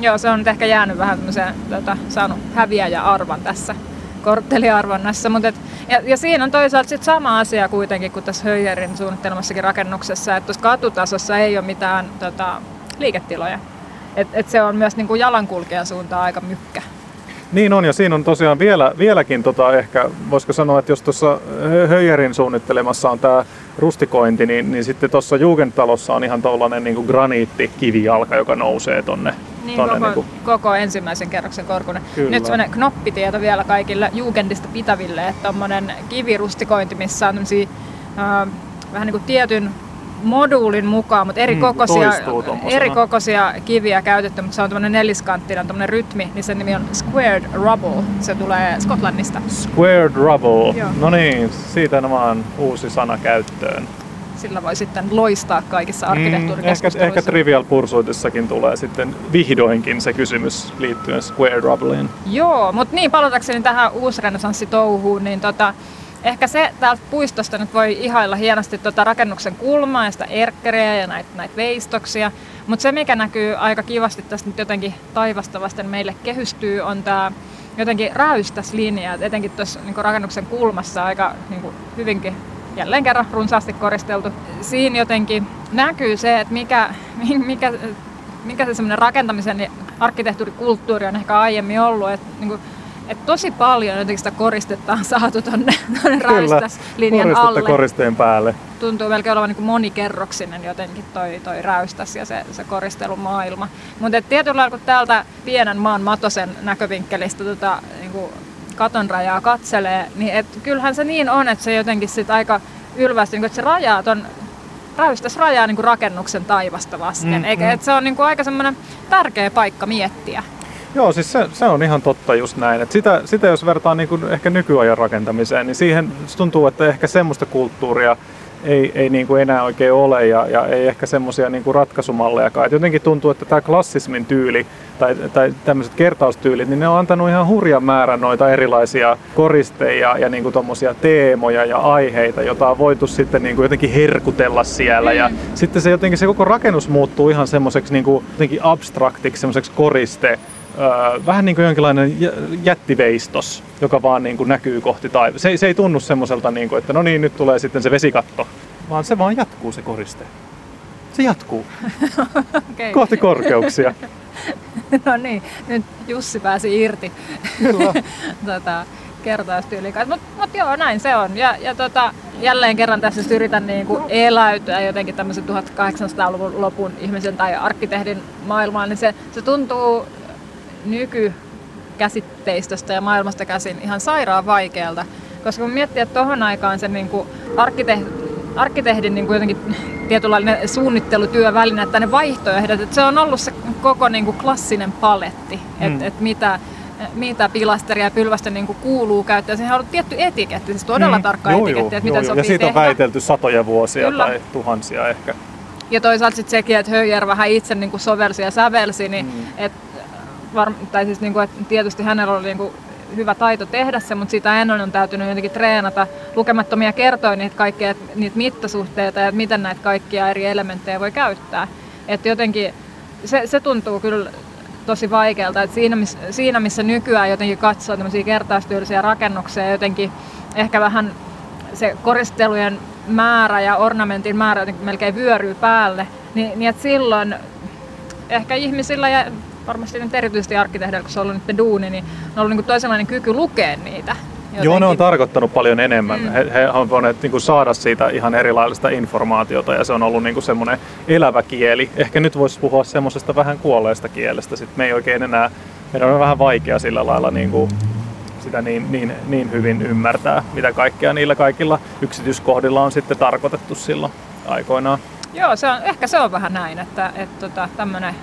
Speaker 6: Joo, se on nyt ehkä jäänyt vähän tämmöiseen, tota, saanut häviäjäarvan tässä kortteliarvonnassa. Mutta et, ja, ja, siinä on toisaalta sit sama asia kuitenkin kuin tässä Höijerin suunnittelemassakin rakennuksessa, että tuossa katutasossa ei ole mitään tota, liiketiloja. Et, et se on myös niin kuin jalankulkijan suuntaan aika mykkä.
Speaker 5: Niin on, ja siinä on tosiaan vielä, vieläkin tota ehkä, voisiko sanoa, että jos tuossa Höijerin suunnittelemassa on tämä rustikointi, niin, niin sitten tuossa Jugendtalossa on ihan tuollainen niin graniittikivijalka, joka nousee tonne.
Speaker 6: Niin, tonne koko, niin kuin... koko ensimmäisen kerroksen korkunen. Kyllä. Nyt sellainen knoppitieto vielä kaikille Jugendista pitäville, että tuommoinen kivirustikointi, missä on tämmöisiä, äh, vähän niin kuin tietyn moduulin mukaan, mutta eri, mm, kokoisia, eri kokoisia kiviä käytetty, mutta se on tämmöinen neliskanttinen tämmöinen rytmi, niin sen nimi on Squared Rubble. Se tulee Skotlannista.
Speaker 5: Squared Rubble. Joo. No niin, siitä on uusi sana käyttöön.
Speaker 6: Sillä voi sitten loistaa kaikissa arkkitehtuurikeskusteluissa.
Speaker 5: Mm, ehkä, ehkä Trivial Pursuitissakin tulee sitten vihdoinkin se kysymys liittyen Squared Rubbleen.
Speaker 6: Joo, mutta niin palatakseni tähän uusrenessanssitouhuun, niin tota, ehkä se täältä puistosta nyt voi ihailla hienosti tuota rakennuksen kulmaa ja sitä erkkeriä ja näitä, näitä veistoksia. Mutta se, mikä näkyy aika kivasti tästä nyt jotenkin taivasta vasten meille kehystyy, on tämä jotenkin räystäs linja. Et etenkin tuossa niin rakennuksen kulmassa aika niin kuin hyvinkin jälleen kerran runsaasti koristeltu. Siinä jotenkin näkyy se, että mikä, mikä, mikä se semmoinen rakentamisen ja arkkitehtuurikulttuuri on ehkä aiemmin ollut. Että niin että tosi paljon jotenkin sitä koristetta on saatu tonne räystäslinjan alle.
Speaker 5: koristeen päälle.
Speaker 6: Tuntuu melkein olevan niin monikerroksinen jotenkin toi, toi räystäs ja se, se koristelumaailma. Mutta tietyllä lailla kun täältä pienen maan matosen näkövinkkelistä tota, niin kuin katon rajaa katselee, niin et kyllähän se niin on, että se jotenkin sit aika ylvästi, niin kuin, että se rajaa ton räystäs rajaa niin rakennuksen taivasta vasten.
Speaker 5: Mm,
Speaker 6: Eikä,
Speaker 5: mm.
Speaker 6: Et se on niin kuin aika semmoinen tärkeä paikka miettiä.
Speaker 5: Joo, siis se, se on ihan totta just näin. Et sitä, sitä jos vertaa niin kuin ehkä nykyajan rakentamiseen, niin siihen tuntuu, että ehkä semmoista kulttuuria ei, ei niin kuin enää oikein ole ja, ja ei ehkä semmoisia niin ratkaisumallejakaan. Et jotenkin tuntuu, että tämä klassismin tyyli tai, tai tämmöiset kertaustyylit, niin ne on antanut ihan hurjan määrän noita erilaisia koristeja ja niin kuin teemoja ja aiheita, joita on voitu sitten niin kuin jotenkin herkutella siellä. Ja sitten se jotenkin se koko rakennus muuttuu ihan semmoiseksi niin kuin abstraktiksi, semmoiseksi koriste vähän niin kuin jonkinlainen jä- jättiveistos, joka vaan niin kuin näkyy kohti taivasta. Se, ei- se ei tunnu semmoiselta, niin kuin, että no niin, nyt tulee sitten se vesikatto, vaan se vaan jatkuu se koriste. Se jatkuu
Speaker 6: Okay.
Speaker 5: kohti korkeuksia.
Speaker 6: no niin, nyt Jussi pääsi irti
Speaker 5: Kyllä.
Speaker 6: tota, kertaustyyliin kanssa. Mutta mut joo, näin se on. Ja, ja tota, jälleen kerran tässä just yritän niinku eläytyä jotenkin tämmöisen 1800-luvun lopun ihmisen tai arkkitehdin maailmaan, niin se, se tuntuu nykykäsitteistöstä ja maailmasta käsin ihan sairaan vaikealta. Koska kun miettii, että tohon aikaan se niinku arkkitehti arkkitehdin niin kuin jotenkin tietynlainen suunnittelutyöväline, että ne vaihtoehdot, että se on ollut se koko niin kuin klassinen paletti,
Speaker 5: Mm.
Speaker 6: että että mitä, mitä pilasteria ja pylvästä niin kuin kuuluu käyttää. Siihen on ollut tietty etiketti, siis todella
Speaker 5: Mm.
Speaker 6: tarkka
Speaker 5: Joo,
Speaker 6: etiketti,
Speaker 5: joo,
Speaker 6: että mitä
Speaker 5: joo, joo.
Speaker 6: sopii
Speaker 5: Ja siitä on
Speaker 6: tehdä.
Speaker 5: väitelty satoja vuosia
Speaker 6: Kyllä.
Speaker 5: tai tuhansia ehkä.
Speaker 6: Ja toisaalta sitten sekin, että Höjer vähän itse niin kuin sovelsi ja sävelsi, niin mm. et, var, tai siis niin kuin, että tietysti hänellä oli niin kuin hyvä taito tehdä se, mutta sitä ennen on täytynyt jotenkin treenata lukemattomia kertoja niitä kaikkia, niitä mittasuhteita ja miten näitä kaikkia eri elementtejä voi käyttää. Että jotenkin se, se tuntuu kyllä tosi vaikealta, että siinä, miss, siinä missä nykyään jotenkin katsoo tämmöisiä kertaustyylisiä rakennuksia jotenkin ehkä vähän se koristelujen määrä ja ornamentin määrä jotenkin melkein vyöryy päälle, niin, niin että silloin ehkä ihmisillä ja varmasti nyt erityisesti arkkitehdeillä, kun se on ollut nyt duuni, niin on ollut niin toisenlainen kyky lukea niitä.
Speaker 5: Joo, ne on
Speaker 6: jotenkin.
Speaker 5: tarkoittanut paljon enemmän.
Speaker 6: Mm.
Speaker 5: Mm. He, he on voineet niin kuin, saada siitä ihan erilaista informaatiota ja se on ollut niin kuin, semmoinen elävä kieli. Ehkä nyt voisi puhua semmoisesta vähän kuolleesta kielestä. Sitten me ei oikein enää, meidän on vähän vaikea sillä lailla niin kuin, sitä niin, niin, niin hyvin ymmärtää, mitä kaikkea niillä kaikilla yksityiskohdilla on sitten tarkoitettu silloin aikoinaan.
Speaker 6: Joo, se on, ehkä se on vähän näin, että, että tota, tämmöinen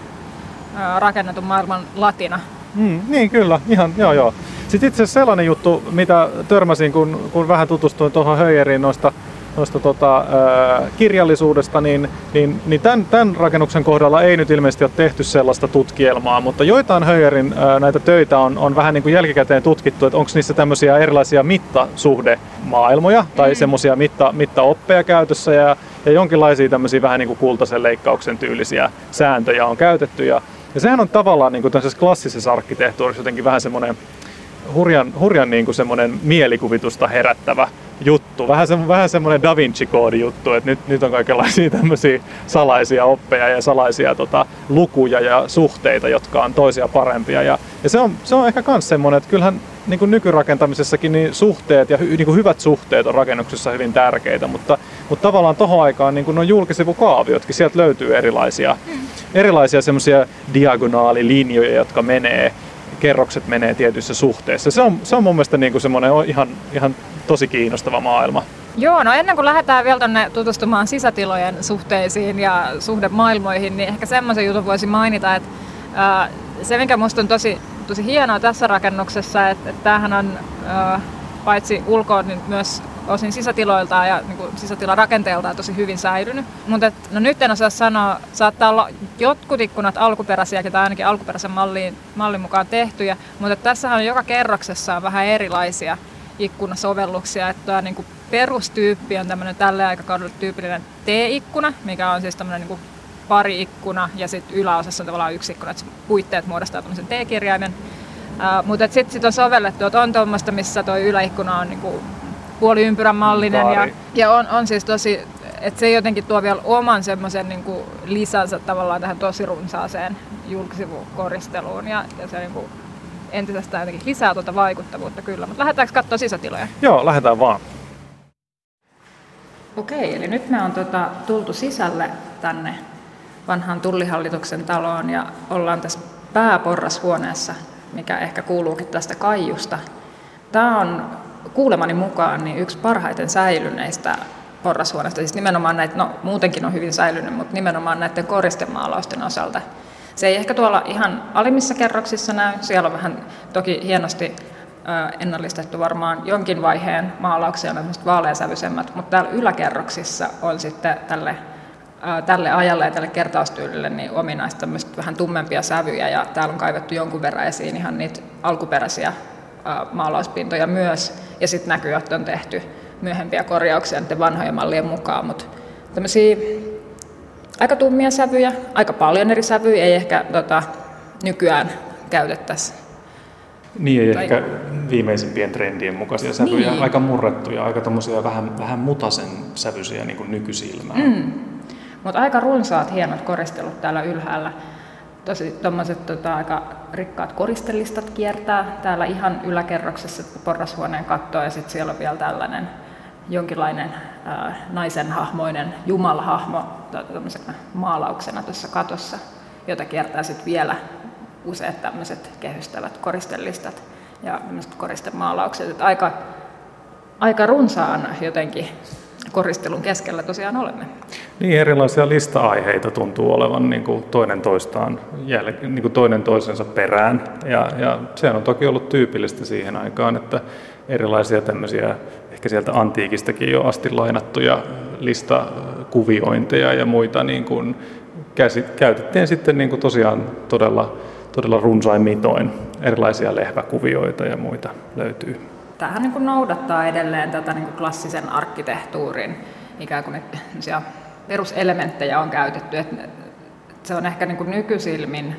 Speaker 6: rakennetun maailman latina.
Speaker 5: Mm, niin kyllä, ihan joo joo. Sitten itse asiassa sellainen juttu, mitä törmäsin, kun, kun vähän tutustuin tuohon Höijeriin noista, noista tota, ää, kirjallisuudesta, niin, niin, niin tämän, tämän rakennuksen kohdalla ei nyt ilmeisesti ole tehty sellaista tutkielmaa, mutta joitain Höijerin ää, näitä töitä on, on vähän niin kuin jälkikäteen tutkittu, että onko niissä tämmöisiä erilaisia mittasuhdemaailmoja tai mm. semmoisia mitta, mittaoppeja käytössä ja, ja jonkinlaisia tämmöisiä vähän niin kuin kultaisen leikkauksen tyylisiä sääntöjä on käytetty ja, ja sehän on tavallaan niin kuin klassisessa arkkitehtuurissa jotenkin vähän semmoinen hurjan, hurjan niin kuin semmoinen mielikuvitusta herättävä juttu. Vähän, se, vähän semmoinen Da Vinci-koodi juttu, että nyt, nyt on kaikenlaisia tämmöisiä salaisia oppeja ja salaisia tota, lukuja ja suhteita, jotka on toisia parempia. Ja, ja se, on, se on ehkä myös semmoinen, että kyllähän niin kuin nykyrakentamisessakin niin suhteet ja hy, niin kuin hyvät suhteet on rakennuksessa hyvin tärkeitä, mutta, mutta tavallaan tohon aikaan niin kuin nuo julkisivukaaviotkin, sieltä löytyy erilaisia, erilaisia semmoisia diagonaalilinjoja, jotka menee kerrokset menee tietyissä suhteissa. Se on, se on mun mielestä niin kuin semmoinen ihan, ihan tosi kiinnostava maailma.
Speaker 6: Joo, no ennen kuin lähdetään vielä tonne tutustumaan sisätilojen suhteisiin ja suhdemaailmoihin, niin ehkä semmoisen jutun voisi mainita, että se mikä musta on tosi, tosi hienoa tässä rakennuksessa, että, että tämähän on paitsi ulkoon, niin myös osin sisätiloiltaan ja niin kuin sisätilarakenteeltaan tosi hyvin säilynyt. Mutta no nyt en osaa sanoa, saattaa olla jotkut ikkunat alkuperäisiäkin tai ainakin alkuperäisen mallin, mallin mukaan tehtyjä, mutta tässähän on joka kerroksessa on vähän erilaisia ikkunasovelluksia. Että tämä niin kuin perustyyppi on tämmöinen tälle aikakaudelle tyypillinen T-ikkuna, mikä on siis tämmöinen niin kuin pari ikkuna ja sitten yläosassa on tavallaan yksi ikkuna, että puitteet muodostaa tämmöisen T-kirjaimen. Mutta sitten sit on sovellettu, että on tuommoista, missä tuo yläikkuna on niinku puoliympyrän mallinen ja, ja on, on siis tosi, että se jotenkin tuo vielä oman semmoisen niinku lisänsä tavallaan tähän tosi runsaaseen julkisivukoristeluun ja, ja se niinku entisestään jotenkin lisää tuota vaikuttavuutta kyllä. Mutta lähdetäänkö katsoa sisätiloja?
Speaker 5: Joo, lähdetään vaan.
Speaker 6: Okei, eli nyt me on tota, tultu sisälle tänne vanhaan tullihallituksen taloon ja ollaan tässä pääporrashuoneessa, mikä ehkä kuuluukin tästä kaijusta. Tämä on kuulemani mukaan niin yksi parhaiten säilyneistä porrashuoneista, siis nimenomaan näitä, no muutenkin on hyvin säilynyt, mutta nimenomaan näiden koristemaalausten osalta. Se ei ehkä tuolla ihan alimmissa kerroksissa näy, siellä on vähän toki hienosti ennallistettu varmaan jonkin vaiheen maalauksia, on vaaleasävyisemmät, mutta täällä yläkerroksissa on sitten tälle, tälle ajalle ja tälle kertaustyylille niin ominaista vähän tummempia sävyjä ja täällä on kaivettu jonkun verran esiin ihan niitä alkuperäisiä maalauspintoja myös. Ja sitten näkyy, että on tehty myöhempiä korjauksia niiden vanhojen mallien mukaan, mutta tämmöisiä aika tummia sävyjä, aika paljon eri sävyjä, ei ehkä tota, nykyään käytettäisi.
Speaker 5: Niin, ei tai... ehkä viimeisimpien trendien mukaisia sävyjä, niin. aika murrettuja, aika vähän, vähän mutasen sävyisiä niin kuin nykysilmään. Mm.
Speaker 6: Mutta aika runsaat, hienot koristelut täällä ylhäällä. Tosi tuommoiset tota, aika rikkaat koristelistat kiertää täällä ihan yläkerroksessa porrashuoneen kattoa ja sitten siellä on vielä tällainen jonkinlainen naisen hahmoinen jumalahahmo maalauksena tuossa katossa, jota kiertää sitten vielä useat tämmöiset kehystävät koristelistat ja koristemaalaukset. Että aika, aika runsaan jotenkin koristelun keskellä tosiaan olemme.
Speaker 5: Niin, erilaisia lista-aiheita tuntuu olevan niin kuin toinen toistaan, niin kuin toinen toisensa perään. Ja, ja se on toki ollut tyypillistä siihen aikaan, että erilaisia tämmöisiä ehkä sieltä antiikistakin jo asti lainattuja listakuviointeja ja muita niin kuin käytettiin sitten niin kuin tosiaan todella, todella runsain mitoin. Erilaisia lehväkuvioita ja muita löytyy.
Speaker 6: Tämähän niin kuin noudattaa edelleen tätä niin kuin klassisen arkkitehtuurin ikään kuin peruselementtejä on käytetty. Että se on ehkä niin kuin nykysilmin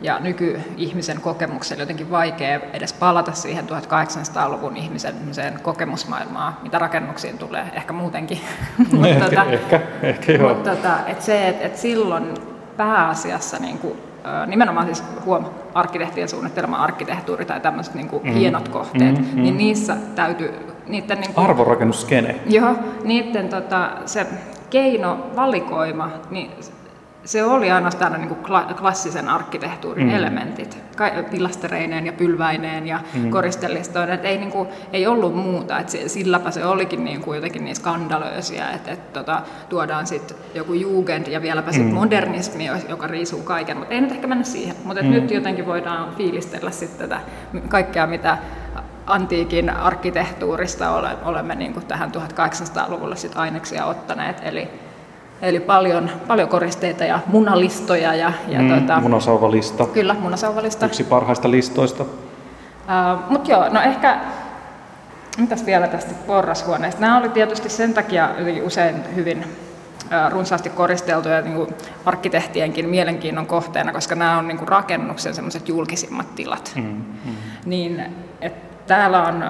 Speaker 6: ja nykyihmisen kokemuksella jotenkin vaikea edes palata siihen 1800-luvun ihmisen kokemusmaailmaan, mitä rakennuksiin tulee, ehkä muutenkin.
Speaker 5: mutta ehkä, tota, ehkä, ehkä joo.
Speaker 6: Mutta tota, et se, että et silloin pääasiassa niin kuin, nimenomaan siis huom, arkkitehtien suunnittelema arkkitehtuuri tai tämmöiset niin kuin mm. hienot kohteet, mm, mm. niin niissä täytyy... Niiden, niin kuin,
Speaker 5: Arvorakennuskene.
Speaker 6: Joo, niiden tota, se keinovalikoima, niin se oli ainoastaan niin kuin klassisen arkkitehtuurin mm. elementit, pilastereineen ja pylväineen ja mm. koristellistoin, että ei, niin kuin, ei ollut muuta, että silläpä se olikin niin kuin jotenkin niin skandalöisiä, että, että tota, tuodaan sitten joku jugend ja vieläpä sitten mm. modernismi, joka riisuu kaiken, mutta ei nyt ehkä mennä siihen, mutta mm. nyt jotenkin voidaan fiilistellä sitten tätä kaikkea, mitä antiikin arkkitehtuurista olemme niin kuin tähän 1800-luvulle sit aineksia ottaneet, eli Eli paljon, paljon koristeita ja munalistoja. Ja, ja
Speaker 5: mm, tuota, munasauvalista.
Speaker 6: Kyllä, munasauvalista.
Speaker 5: Yksi parhaista listoista.
Speaker 6: Uh, Mutta joo, no ehkä, mitäs vielä tästä porrashuoneesta? Nämä oli tietysti sen takia usein hyvin uh, runsaasti koristeltuja niin kuin arkkitehtienkin mielenkiinnon kohteena, koska nämä on niin kuin rakennuksen semmoiset julkisimmat tilat. Mm, mm. Niin, et täällä on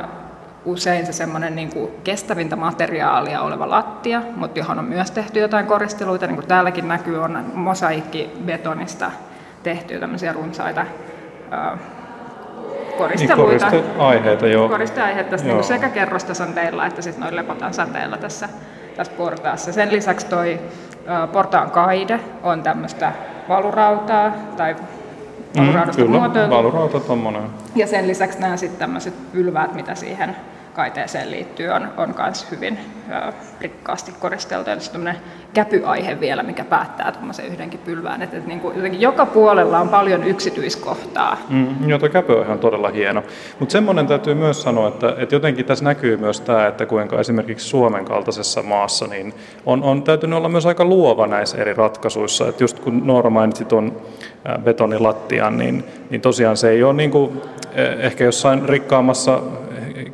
Speaker 6: usein se semmoinen niin kuin kestävintä materiaalia oleva lattia, mutta johon on myös tehty jotain koristeluita, niin kuin täälläkin näkyy, on mosaikkibetonista tehty tämmöisiä runsaita koristeluita.
Speaker 5: Niin koristeaiheita, joo.
Speaker 6: Koristeaiheita tässä niin sekä kerrostasanteilla että sitten noin lepotan santeilla tässä, tässä portaassa. Sen lisäksi toi portaan kaide on tämmöistä valurautaa tai valuraudasta mm,
Speaker 5: kyllä, valurauta tommonen.
Speaker 6: Ja sen lisäksi nämä sitten tämmöiset pylväät, mitä siihen kaiteeseen liittyy, on, on myös hyvin rikkaasti koristeltu. Ja tämmöinen käpyaihe vielä, mikä päättää tuommoisen yhdenkin pylvään. Että, että niin kuin, jotenkin joka puolella on paljon yksityiskohtaa.
Speaker 5: Mm, joo, tuo käpyaihe on todella hieno. Mutta semmoinen täytyy myös sanoa, että, että jotenkin tässä näkyy myös tämä, että kuinka esimerkiksi Suomen kaltaisessa maassa niin on, on täytynyt olla myös aika luova näissä eri ratkaisuissa. Että just kun Noora mainitsi tuon betonilattian, niin, niin tosiaan se ei ole niin kuin, ehkä jossain rikkaammassa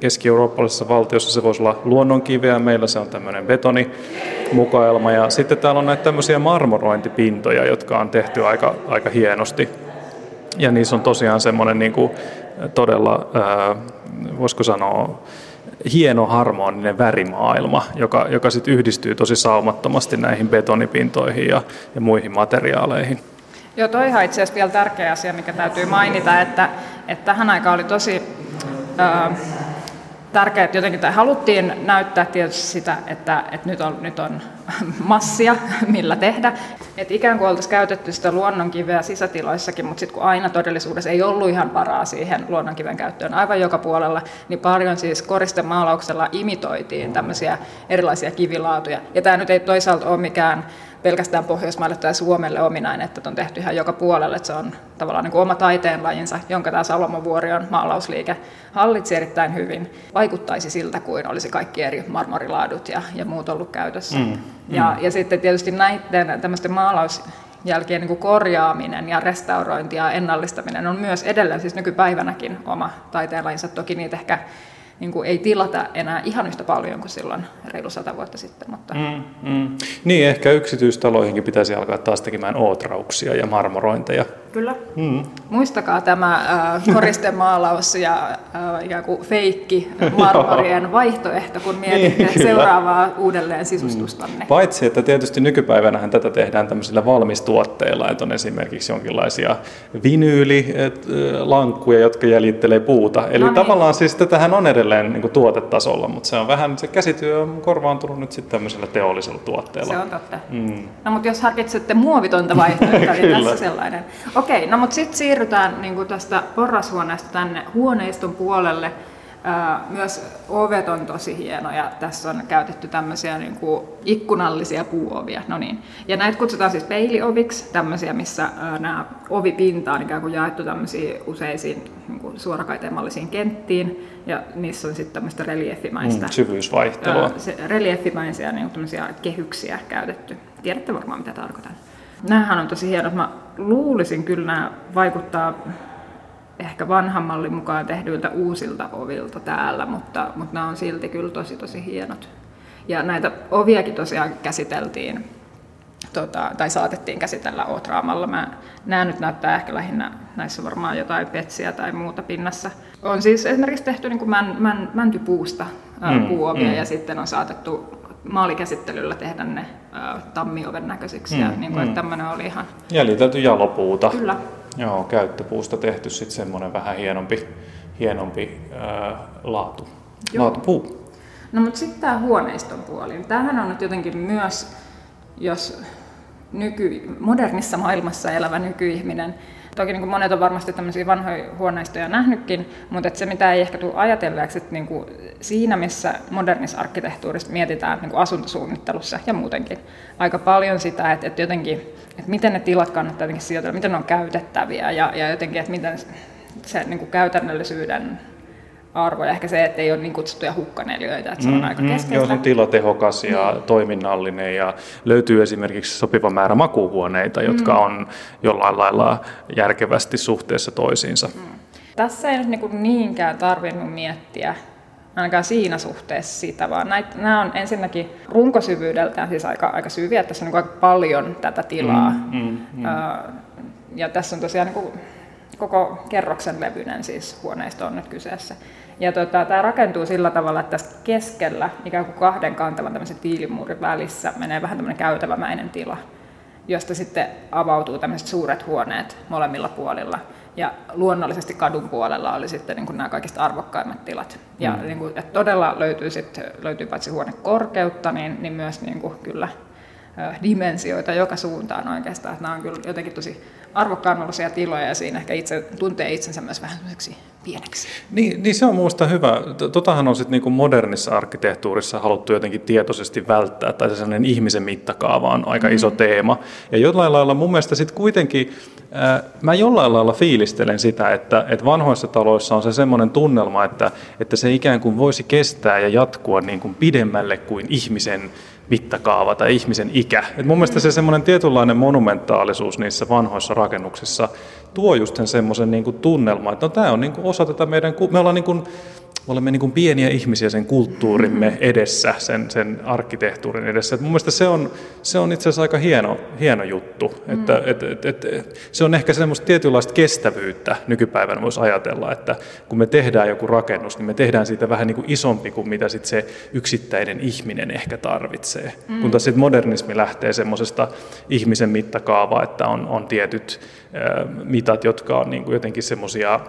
Speaker 5: keski-eurooppalaisessa valtiossa se voisi olla luonnonkiveä, meillä se on tämmöinen betonimukaelma ja sitten täällä on näitä tämmöisiä marmorointipintoja, jotka on tehty aika, aika hienosti ja niissä on tosiaan semmoinen niin kuin todella, ää, voisiko sanoa, hieno harmoninen värimaailma, joka, joka sitten yhdistyy tosi saumattomasti näihin betonipintoihin ja, ja muihin materiaaleihin.
Speaker 6: Joo, toi ihan itse asiassa vielä tärkeä asia, mikä täytyy mainita, että, että tähän aikaan oli tosi ää, tärkeää, että jotenkin haluttiin näyttää tietysti sitä, että, että nyt, on, nyt on massia, millä tehdä. Että ikään kuin oltaisiin käytetty sitä luonnonkiveä sisätiloissakin, mutta sitten kun aina todellisuudessa ei ollut ihan varaa siihen luonnonkiven käyttöön aivan joka puolella, niin paljon siis koristemaalauksella imitoitiin tämmöisiä erilaisia kivilaatuja. Ja tämä nyt ei toisaalta ole mikään pelkästään Pohjoismaille tai Suomelle ominainen, että on tehty ihan joka puolelle, että se on tavallaan niin kuin oma taiteenlajinsa, jonka tämä Salomovuorion maalausliike hallitsi erittäin hyvin. Vaikuttaisi siltä, kuin olisi kaikki eri marmorilaadut ja, ja muut ollut käytössä. Mm, mm. Ja, ja sitten tietysti näiden tämmöisten maalausjälkien niin kuin korjaaminen ja restaurointi ja ennallistaminen on myös edelleen siis nykypäivänäkin oma taiteenlajinsa. Toki niitä ehkä niin kuin ei tilata enää ihan yhtä paljon kuin silloin reilu sata vuotta sitten. Mutta... Mm,
Speaker 5: mm. Niin, ehkä yksityistaloihinkin pitäisi alkaa taas tekemään ootrauksia ja marmorointeja.
Speaker 6: Kyllä. Mm. Muistakaa tämä äh, koristemaalaus ja äh, ikään kuin feikki marmorien vaihtoehto, kun mietitte niin, seuraavaa uudelleen sisustustanne. Mm.
Speaker 5: Paitsi, että tietysti nykypäivänä tätä tehdään tämmöisillä valmistuotteilla, että on esimerkiksi jonkinlaisia vinyylilankkuja, jotka jäljittelee puuta. Eli no niin. tavallaan siis tätähän on edelleen niin kuin tuotetasolla, mutta se on vähän, se käsityö on korvaantunut nyt sitten tämmöisellä teollisella tuotteella.
Speaker 6: Se on totta. Mm. No mutta jos harkitsette muovitonta vaihtoehtoa, niin tässä sellainen. Okei, no mutta sitten siirrytään niin tästä porrashuoneesta tänne huoneiston puolelle. Myös ovet on tosi hienoja. Tässä on käytetty tämmöisiä niin kuin ikkunallisia puuovia. No niin. Ja näitä kutsutaan siis peilioviksi, tämmöisiä, missä nämä ovipinta on ikään kuin jaettu tämmöisiin useisiin niin kuin suorakaitemallisiin kenttiin. Ja niissä on sitten tämmöistä reliefimäistä... Mm,
Speaker 5: syvyysvaihtelua.
Speaker 6: Se, reliefimäisiä niin kuin kehyksiä käytetty. Tiedätte varmaan, mitä tarkoitan. Nämähän on tosi hienot. Mä luulisin kyllä nämä vaikuttaa ehkä vanhan mallin mukaan tehdyiltä uusilta ovilta täällä, mutta, mutta nämä on silti kyllä tosi tosi hienot. Ja näitä oviakin tosiaan käsiteltiin, tota, tai saatettiin käsitellä Ootraamalla. Mä, nämä nyt näyttää ehkä lähinnä, näissä varmaan jotain petsiä tai muuta pinnassa. On siis esimerkiksi tehty niin kuin män, män, mäntypuusta mm, puuovia mm. ja sitten on saatettu maalikäsittelyllä tehdä ne ä, tammioven näköisiksi. Mm, ja niin kuin, mm. tämmöinen oli ihan...
Speaker 5: Jäljitelty jalopuuta.
Speaker 6: Kyllä.
Speaker 5: Joo, käyttöpuusta tehty sitten semmoinen vähän hienompi, hienompi ää, laatu, Joo. laatupuu.
Speaker 6: No mutta sitten tämä huoneiston puoli. Tämähän on nyt jotenkin myös, jos nyky, modernissa maailmassa elävä nykyihminen Toki niin monet on varmasti tämmöisiä vanhoja huoneistoja nähnytkin, mutta että se mitä ei ehkä tule ajatelleeksi, että niin kuin siinä missä modernissa arkkitehtuurista mietitään niin kuin asuntosuunnittelussa ja muutenkin aika paljon sitä, että, että jotenkin, että miten ne tilat kannattaa jotenkin sijoitella, miten ne on käytettäviä ja, ja jotenkin, että miten se niin kuin käytännöllisyyden arvo ja ehkä se, että ei ole niin kutsuttuja hukkaneliöitä, että se on mm, aika keskeistä. Mm,
Speaker 5: joo, se on tilatehokas ja mm. toiminnallinen ja löytyy esimerkiksi sopiva määrä makuuhuoneita, jotka mm. on jollain lailla järkevästi suhteessa toisiinsa. Mm.
Speaker 6: Tässä ei nyt niin niinkään tarvinnut miettiä ainakaan siinä suhteessa sitä, vaan näitä, nämä on ensinnäkin runkosyvyydeltään siis aika, aika syviä, tässä on niin aika paljon tätä tilaa. Mm, mm, mm. Ja tässä on tosiaan niin kuin koko kerroksen levyinen siis huoneisto on nyt kyseessä. Ja tota, tämä rakentuu sillä tavalla, että tässä keskellä, ikään kuin kahden kantavan tämmöisen tiilimuurin välissä, menee vähän tämmöinen käytävämäinen tila, josta sitten avautuu tämmöiset suuret huoneet molemmilla puolilla. Ja luonnollisesti kadun puolella oli sitten niin kuin nämä kaikista arvokkaimmat tilat. Ja mm. niin kuin, että todella löytyy, sitten, löytyy paitsi huonekorkeutta, niin, niin myös niin kuin, kyllä dimensioita joka suuntaan oikeastaan. Että nämä on kyllä jotenkin tosi arvokkaan tiloja ja siinä ehkä itse tuntee itsensä myös vähän pieneksi.
Speaker 5: Niin, niin se on minusta hyvä. Totahan on sitten niinku modernissa arkkitehtuurissa haluttu jotenkin tietoisesti välttää, tai se sellainen ihmisen mittakaava on aika mm. iso teema. Ja jollain lailla mun mielestä sitten kuitenkin, äh, mä jollain lailla fiilistelen sitä, että, että vanhoissa taloissa on se semmoinen tunnelma, että, että se ikään kuin voisi kestää ja jatkua niin kuin pidemmälle kuin ihmisen mittakaava tai ihmisen ikä. Et mun mielestä se semmoinen tietynlainen monumentaalisuus niissä vanhoissa rakennuksissa tuo just sen semmoisen niin tunnelman, että no, tämä on niin kuin osa tätä meidän, me ollaan niin kuin, olemme niin kuin pieniä ihmisiä sen kulttuurimme edessä, sen, sen arkkitehtuurin edessä. Et mun mielestä se on, se on itse asiassa aika hieno, hieno juttu. Mm. Että, et, et, et, se on ehkä semmoista tietynlaista kestävyyttä nykypäivänä voisi ajatella, että kun me tehdään joku rakennus, niin me tehdään siitä vähän niin kuin isompi kuin mitä sit se yksittäinen ihminen ehkä tarvitsee. Mm. Kun taas modernismi lähtee semmoisesta ihmisen mittakaavaa, että on, on tietyt äh, mitat, jotka on niin kuin jotenkin semmoisia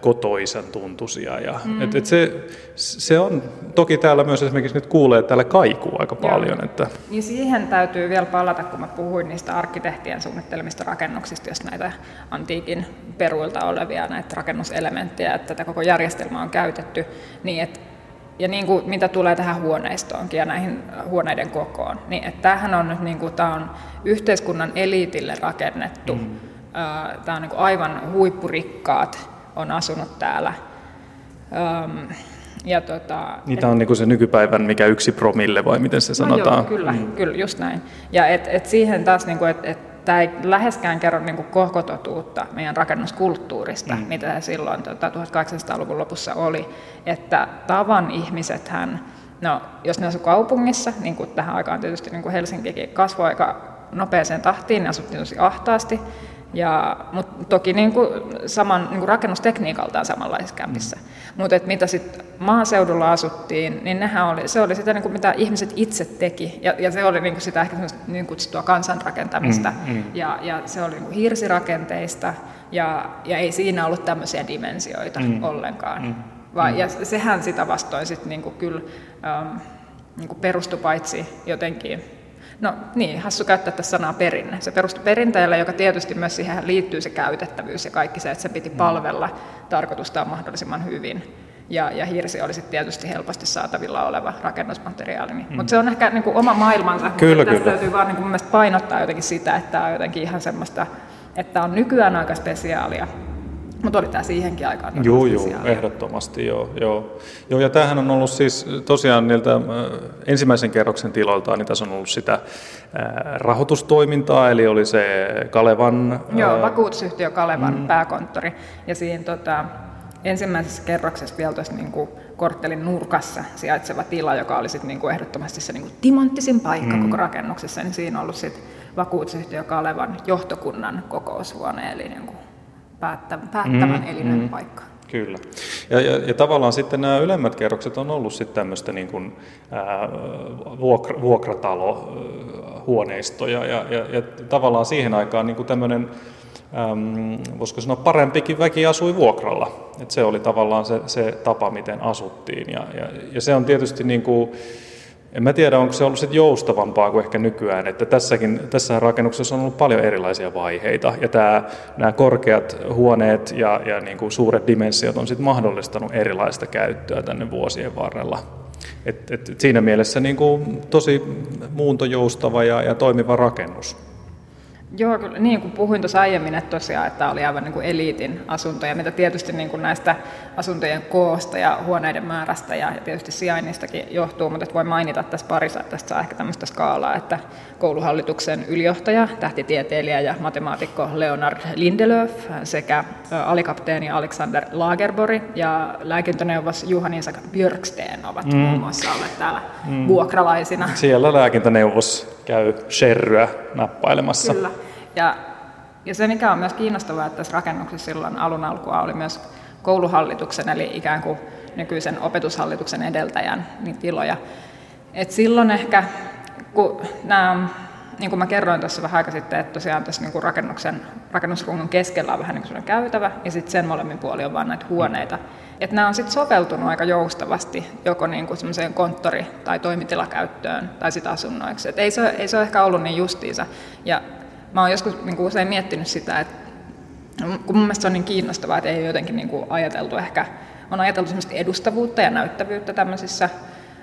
Speaker 5: kotoisan tuntuisia. Ja, mm. et, et se, se on, toki täällä myös esimerkiksi nyt kuulee, että täällä kaikuu aika Joo. paljon. Että...
Speaker 6: Niin siihen täytyy vielä palata, kun mä puhuin niistä arkkitehtien suunnittelemista rakennuksista, jos näitä antiikin peruilta olevia näitä rakennuselementtejä, että tätä koko järjestelmää on käytetty, niin että ja niin kuin, mitä tulee tähän huoneistoonkin ja näihin huoneiden kokoon, niin että tämähän on nyt niin kuin, tämä on yhteiskunnan eliitille rakennettu mm Tämä on niin aivan huippurikkaat on asunut täällä.
Speaker 5: Ja tota, Niitä on niin se nykypäivän mikä yksi promille vai miten se sanotaan? No joo,
Speaker 6: kyllä, mm. kyllä, just näin. Ja et, et siihen taas, niin että et, tämä ei läheskään kerro niin kuin koko totuutta meidän rakennuskulttuurista, mm. mitä se silloin tota, 1800-luvun lopussa oli. Että tavan ihmisethän, no jos ne asuivat kaupungissa, niin kuin tähän aikaan tietysti niin kuin Helsinkikin kasvoi aika nopeaseen tahtiin, ne asuttiin tosi ahtaasti, ja, mutta toki niin kuin saman niin kuin rakennustekniikaltaan samanlaisissa kämpissä. Mm. Mutta mitä sitten maaseudulla asuttiin, niin nehän oli, se oli sitä, niin kuin mitä ihmiset itse teki. Ja, ja se oli niin kuin sitä ehkä niin kutsuttua kansanrakentamista. Mm, mm. Ja, ja se oli niin kuin hirsirakenteista. Ja, ja ei siinä ollut tämmöisiä dimensioita mm. ollenkaan. Mm. Va, mm. ja sehän sitä vastoin sitten niin kuin kyllä ähm, niin kuin perustui paitsi jotenkin No niin, hassu käyttää tässä sanaa perinne. Se perustui perinteelle, joka tietysti myös siihen liittyy se käytettävyys ja kaikki se, että se piti mm. palvella tarkoitustaan mahdollisimman hyvin. Ja, ja hirsi olisi tietysti helposti saatavilla oleva rakennusmateriaali. Mm. Mutta se on ehkä niin kuin oma maailmansa.
Speaker 5: Kyllä,
Speaker 6: Tästä
Speaker 5: kyllä.
Speaker 6: täytyy vaan niin kuin painottaa jotenkin sitä, että tämä on jotenkin ihan semmoista, että on nykyään aika spesiaalia mutta oli tämä siihenkin aikaan
Speaker 5: Joo, joo, ehdottomasti joo, joo. joo. ja tämähän on ollut siis tosiaan niiltä äh, ensimmäisen kerroksen tiloiltaan, niin tässä on ollut sitä äh, rahoitustoimintaa, eli oli se Kalevan...
Speaker 6: Joo, äh, vakuutusyhtiö Kalevan mm. pääkonttori. Ja siinä tota, ensimmäisessä kerroksessa vielä tuossa niin kuin korttelin nurkassa sijaitseva tila, joka oli sit niin kuin ehdottomasti se niin kuin timanttisin paikka mm. koko rakennuksessa, niin siinä on ollut sit vakuutusyhtiö Kalevan johtokunnan kokoushuone, eli niin kuin päättä, päättävän mm, elimen mm, paikka.
Speaker 5: Kyllä. Ja, ja, ja tavallaan sitten nämä ylemmät kerrokset on ollut sitten tämmöistä niin kuin, ää, vuokra, vuokratalohuoneistoja ja, ja, ja tavallaan siihen aikaan niin kuin tämmöinen, äm, voisiko sanoa parempikin väki asui vuokralla. Et se oli tavallaan se, se tapa, miten asuttiin ja, ja, ja se on tietysti niin kuin, en mä tiedä, onko se ollut sit joustavampaa kuin ehkä nykyään, että tässäkin, tässä rakennuksessa on ollut paljon erilaisia vaiheita, ja nämä korkeat huoneet ja, ja niin kuin suuret dimensiot on sit mahdollistanut erilaista käyttöä tänne vuosien varrella. Et, et, siinä mielessä niin kuin tosi muuntojoustava ja, ja toimiva rakennus.
Speaker 6: Joo, niin kuin puhuin tuossa aiemmin, että tosiaan, että oli aivan niin kuin eliitin asuntoja, mitä tietysti niin kuin näistä asuntojen koosta ja huoneiden määrästä ja tietysti sijainnistakin johtuu, mutta voi mainita tässä parissa, että tästä saa ehkä tämmöistä skaalaa, että kouluhallituksen ylijohtaja, tähtitieteilijä ja matemaatikko Leonard Lindelöf sekä alikapteeni Alexander Lagerborg ja lääkintöneuvos Juhan Isak Björksten ovat mm. muun muassa olleet täällä mm. vuokralaisina.
Speaker 5: Siellä lääkintöneuvos käy sherryä nappailemassa.
Speaker 6: Kyllä. Ja, ja se, mikä on myös kiinnostavaa, että tässä rakennuksessa silloin alun alkua oli myös kouluhallituksen, eli ikään kuin nykyisen opetushallituksen edeltäjän niin tiloja. Et silloin ehkä, kun nämä, niin kuin mä kerroin tuossa vähän aika sitten, että tosiaan tässä niin kuin rakennuksen, rakennusrungon keskellä on vähän niin kuin käytävä, ja sitten sen molemmin puoli on vain näitä huoneita. Et nämä on sitten soveltunut aika joustavasti joko niin kuin konttori- tai toimitilakäyttöön tai sitä asunnoiksi. Et ei, se, ei se ole ehkä ollut niin justiinsa. Ja mä oon joskus niin kuin usein miettinyt sitä, että kun mun mielestä se on niin kiinnostavaa, että ei ole jotenkin niin kuin ajateltu ehkä, on ajateltu semmoista edustavuutta ja näyttävyyttä tämmöisissä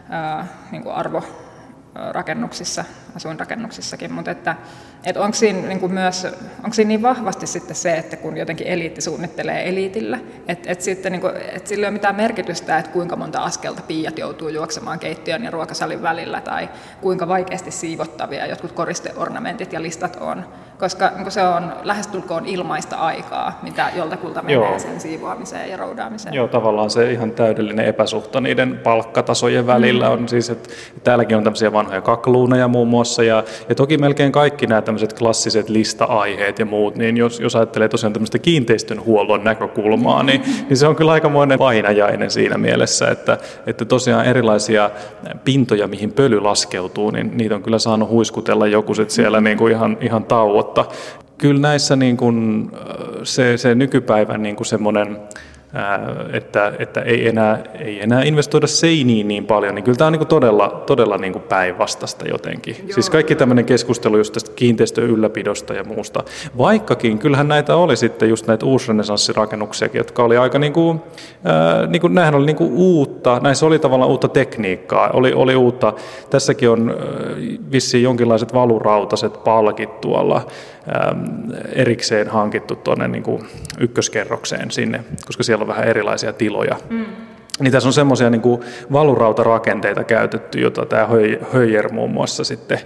Speaker 6: ää, niin kuin arvorakennuksissa, asuinrakennuksissakin, mutta että, että onko, siinä niin kuin myös, onko siinä niin vahvasti sitten se, että kun jotenkin eliitti suunnittelee eliitillä, että, että, sitten niin kuin, että sillä ei ole mitään merkitystä, että kuinka monta askelta piiat joutuu juoksemaan keittiön ja ruokasalin välillä tai kuinka vaikeasti siivottavia jotkut koristeornamentit ja listat on, koska niin se on lähestulkoon ilmaista aikaa, mitä joltakulta menee Joo. sen siivoamiseen ja roudaamiseen.
Speaker 5: Joo, tavallaan se ihan täydellinen epäsuhta niiden palkkatasojen välillä mm. on siis, että täälläkin on tämmöisiä vanhoja kakluuneja muun muassa ja, ja toki melkein kaikki nämä tämmöiset klassiset lista-aiheet ja muut, niin jos, jos ajattelee tosiaan tämmöistä kiinteistönhuollon näkökulmaa, niin, niin se on kyllä aikamoinen painajainen siinä mielessä, että, että tosiaan erilaisia pintoja, mihin pöly laskeutuu, niin niitä on kyllä saanut huiskutella joku siellä niin kuin ihan, ihan tauotta. Kyllä näissä niin kuin, se, se nykypäivän niin kuin semmoinen että, että ei, enää, ei enää investoida seiniin niin paljon, niin kyllä tämä on niin todella, todella niin päinvastasta jotenkin. Joo. Siis kaikki tämmöinen keskustelu just tästä kiinteistön ylläpidosta ja muusta. Vaikkakin kyllähän näitä oli sitten just näitä uusrenesanssirakennuksiakin, jotka oli aika niin kuin, äh, niin kuin nämähän oli niin kuin uutta, näissä oli tavallaan uutta tekniikkaa, oli, oli uutta, tässäkin on äh, vissiin jonkinlaiset valurautaset palkit tuolla, Ähm, erikseen hankittu tuonne niin kuin ykköskerrokseen sinne, koska siellä on vähän erilaisia tiloja. Mm. Niin tässä on semmoisia niin valurautarakenteita käytetty, jota tämä Höjer muun muassa sitten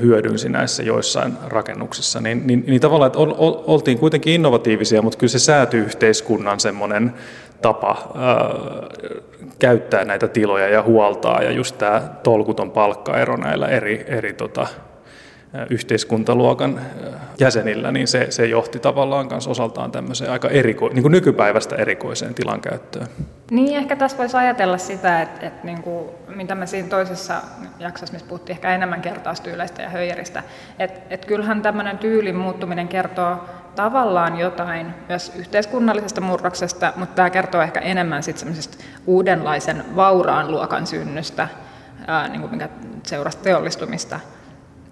Speaker 5: hyödynsi näissä joissain rakennuksissa, niin, niin, niin tavallaan, että oltiin kuitenkin innovatiivisia, mutta kyllä se säätyyhteiskunnan semmoinen tapa ää, käyttää näitä tiloja ja huoltaa, ja just tämä tolkuton palkkaero näillä eri, eri tota, yhteiskuntaluokan jäsenillä, niin se, se johti tavallaan myös osaltaan tämmöiseen aika eriko, niin kuin nykypäivästä erikoiseen tilan käyttöön.
Speaker 6: Niin, ehkä tässä voisi ajatella sitä, että, että niin kuin, mitä me siinä toisessa jaksossa, missä puhuttiin ehkä enemmän kertaustyyleistä ja höijäristä, että, että kyllähän tämmöinen tyylin muuttuminen kertoo tavallaan jotain myös yhteiskunnallisesta murroksesta, mutta tämä kertoo ehkä enemmän sitten uudenlaisen vauraan luokan synnystä, ää, niin kuin mikä seurasi teollistumista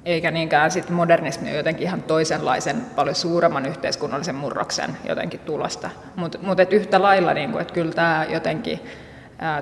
Speaker 6: eikä niinkään sit modernismi on jotenkin ihan toisenlaisen, paljon suuremman yhteiskunnallisen murroksen jotenkin tulosta. Mutta mut yhtä lailla, niin kuin, että kyllä tämä jotenkin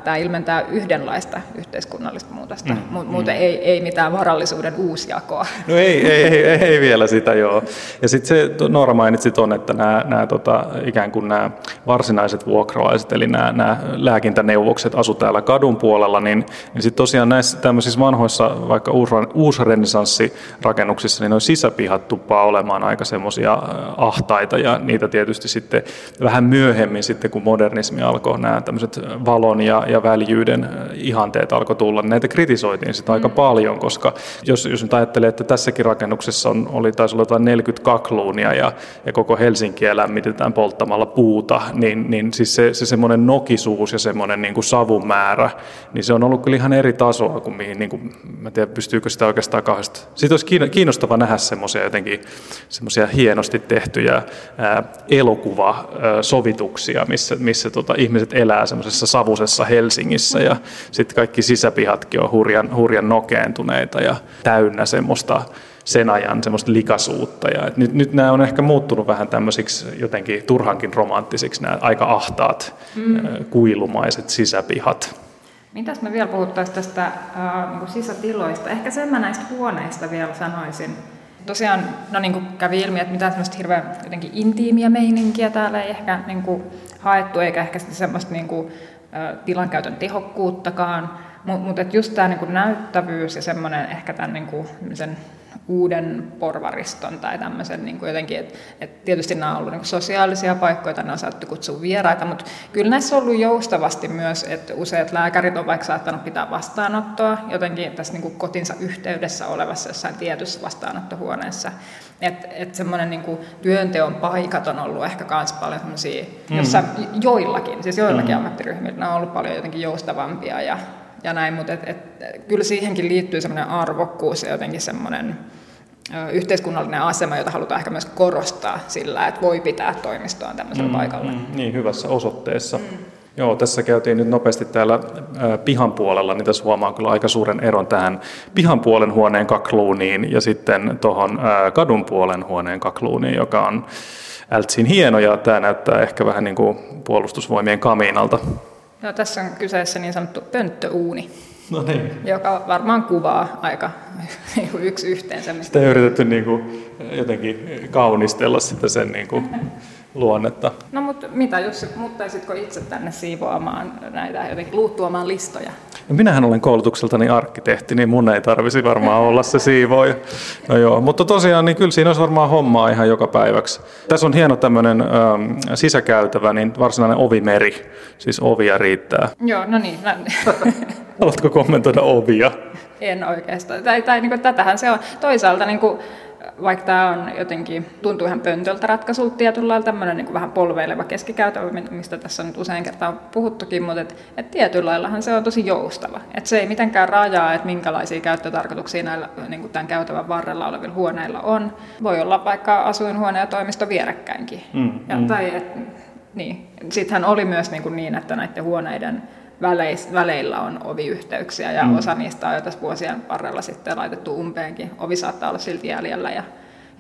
Speaker 6: tämä ilmentää yhdenlaista yhteiskunnallista muutosta, mm, muuten mm. Ei, ei mitään varallisuuden uusjakoa.
Speaker 5: No ei, ei, ei, ei vielä sitä, joo. Ja sitten se, Noora mainitsi tuon, että nämä, nämä tota, ikään kuin nämä varsinaiset vuokralaiset, eli nämä, nämä lääkintäneuvokset asu täällä kadun puolella, niin, niin sitten tosiaan näissä tämmöisissä vanhoissa, vaikka uusrenessanssirakennuksissa, niin noin sisäpihat tuppaa olemaan aika semmoisia ahtaita, ja niitä tietysti sitten vähän myöhemmin sitten, kun modernismi alkoi, nämä tämmöiset valon ja, ja väljyyden äh, ihanteet alkoi tulla, näitä kritisoitiin sitä aika mm. paljon, koska jos, jos nyt ajattelee, että tässäkin rakennuksessa on, oli taisi olla jotain 40 kakluunia ja, ja koko Helsinkiä lämmitetään polttamalla puuta, niin, niin siis se, se semmoinen nokisuus ja semmoinen niin kuin savun määrä, niin se on ollut kyllä ihan eri tasoa kuin mihin, niin kuin, mä tiedän pystyykö sitä oikeastaan kahdesta. Sitten olisi kiinnostava nähdä semmoisia jotenkin semmoisia hienosti tehtyjä ää, elokuvasovituksia, missä, missä tota, ihmiset elää semmoisessa savusessa Vanhassa Helsingissä ja sitten kaikki sisäpihatkin on hurjan, hurjan nokeentuneita ja täynnä semmoista sen ajan semmoista likasuutta. Ja nyt, nyt nämä on ehkä muuttunut vähän tämmöisiksi jotenkin turhankin romanttisiksi nämä aika ahtaat, mm. kuilumaiset sisäpihat.
Speaker 6: Mitäs me vielä puhuttaisiin tästä äh, niin sisätiloista? Ehkä sen mä näistä huoneista vielä sanoisin. Tosiaan, no niin kuin kävi ilmi, että mitään semmoista hirveän jotenkin intiimiä meininkiä täällä ei ehkä niin kuin, haettu, eikä ehkä semmoista niin kuin, tilankäytön tehokkuuttakaan, mutta mut just tämä niinku näyttävyys ja semmoinen ehkä tämän niinku, sen uuden porvariston tai tämmöisen niin kuin jotenkin, että et tietysti nämä on ollut niin kuin sosiaalisia paikkoja, tänne on saattu kutsua vieraita, mutta kyllä näissä on ollut joustavasti myös, että useat lääkärit on vaikka saattanut pitää vastaanottoa jotenkin tässä niin kuin kotinsa yhteydessä olevassa jossain tietyssä vastaanottohuoneessa. Että et semmoinen niin työnteon paikat on ollut ehkä myös paljon semmoisia, mm. jossa joillakin, siis joillakin mm. ammattiryhmillä, ne on ollut paljon jotenkin joustavampia ja, ja näin, mutta et, et, kyllä siihenkin liittyy semmoinen arvokkuus ja jotenkin semmoinen yhteiskunnallinen asema, jota halutaan ehkä myös korostaa sillä, että voi pitää toimistoa tämmöisellä mm, paikalla. Mm,
Speaker 5: niin, hyvässä osoitteessa. Mm. Joo, tässä käytiin nyt nopeasti täällä pihan puolella, niin tässä huomaa kyllä aika suuren eron tähän pihan puolen huoneen kakluuniin ja sitten tuohon kadun puolen huoneen kakluuniin, joka on ältsin hieno ja tämä näyttää ehkä vähän niin kuin puolustusvoimien kamiinalta.
Speaker 6: No, tässä on kyseessä niin sanottu pönttöuuni,
Speaker 5: No niin.
Speaker 6: joka varmaan kuvaa aika yksi yhteen se, mistä
Speaker 5: Sitä ei yritetty niin kuin jotenkin kaunistella sitä sen niin kuin luonnetta.
Speaker 6: No mutta mitä, jos muuttaisitko itse tänne siivoamaan näitä jotenkin luuttuamaan listoja?
Speaker 5: No minähän olen koulutukseltani arkkitehti, niin mun ei tarvisi varmaan olla se siivooja. No joo, mutta tosiaan niin kyllä siinä olisi varmaan hommaa ihan joka päiväksi. Tässä on hieno tämmöinen ähm, sisäkäytävä, niin varsinainen ovimeri, siis ovia riittää.
Speaker 6: Joo, no niin.
Speaker 5: Haluatko kommentoida ovia?
Speaker 6: en oikeastaan. Tai, tai niin kuin, tätähän se on. Toisaalta niin kuin, vaikka tämä on jotenkin, tuntuu ihan pöntöltä ratkaisulta tietyllä lailla tämmöinen niin kuin vähän polveileva keskikäytävä, mistä tässä nyt usein kertaa on puhuttukin, mutta et, et tietyllä laillahan se on tosi joustava. Et se ei mitenkään rajaa, että minkälaisia käyttötarkoituksia näillä niin kuin tämän käytävän varrella olevilla huoneilla on. Voi olla vaikka asuinhuone ja toimisto vierekkäinkin. Mm, ja, mm. Tai et, niin. Sittenhän oli myös niin, kuin niin että näiden huoneiden väleis, väleillä on oviyhteyksiä ja mm. osa niistä on jo tässä vuosien varrella sitten laitettu umpeenkin. Ovi saattaa olla silti jäljellä ja,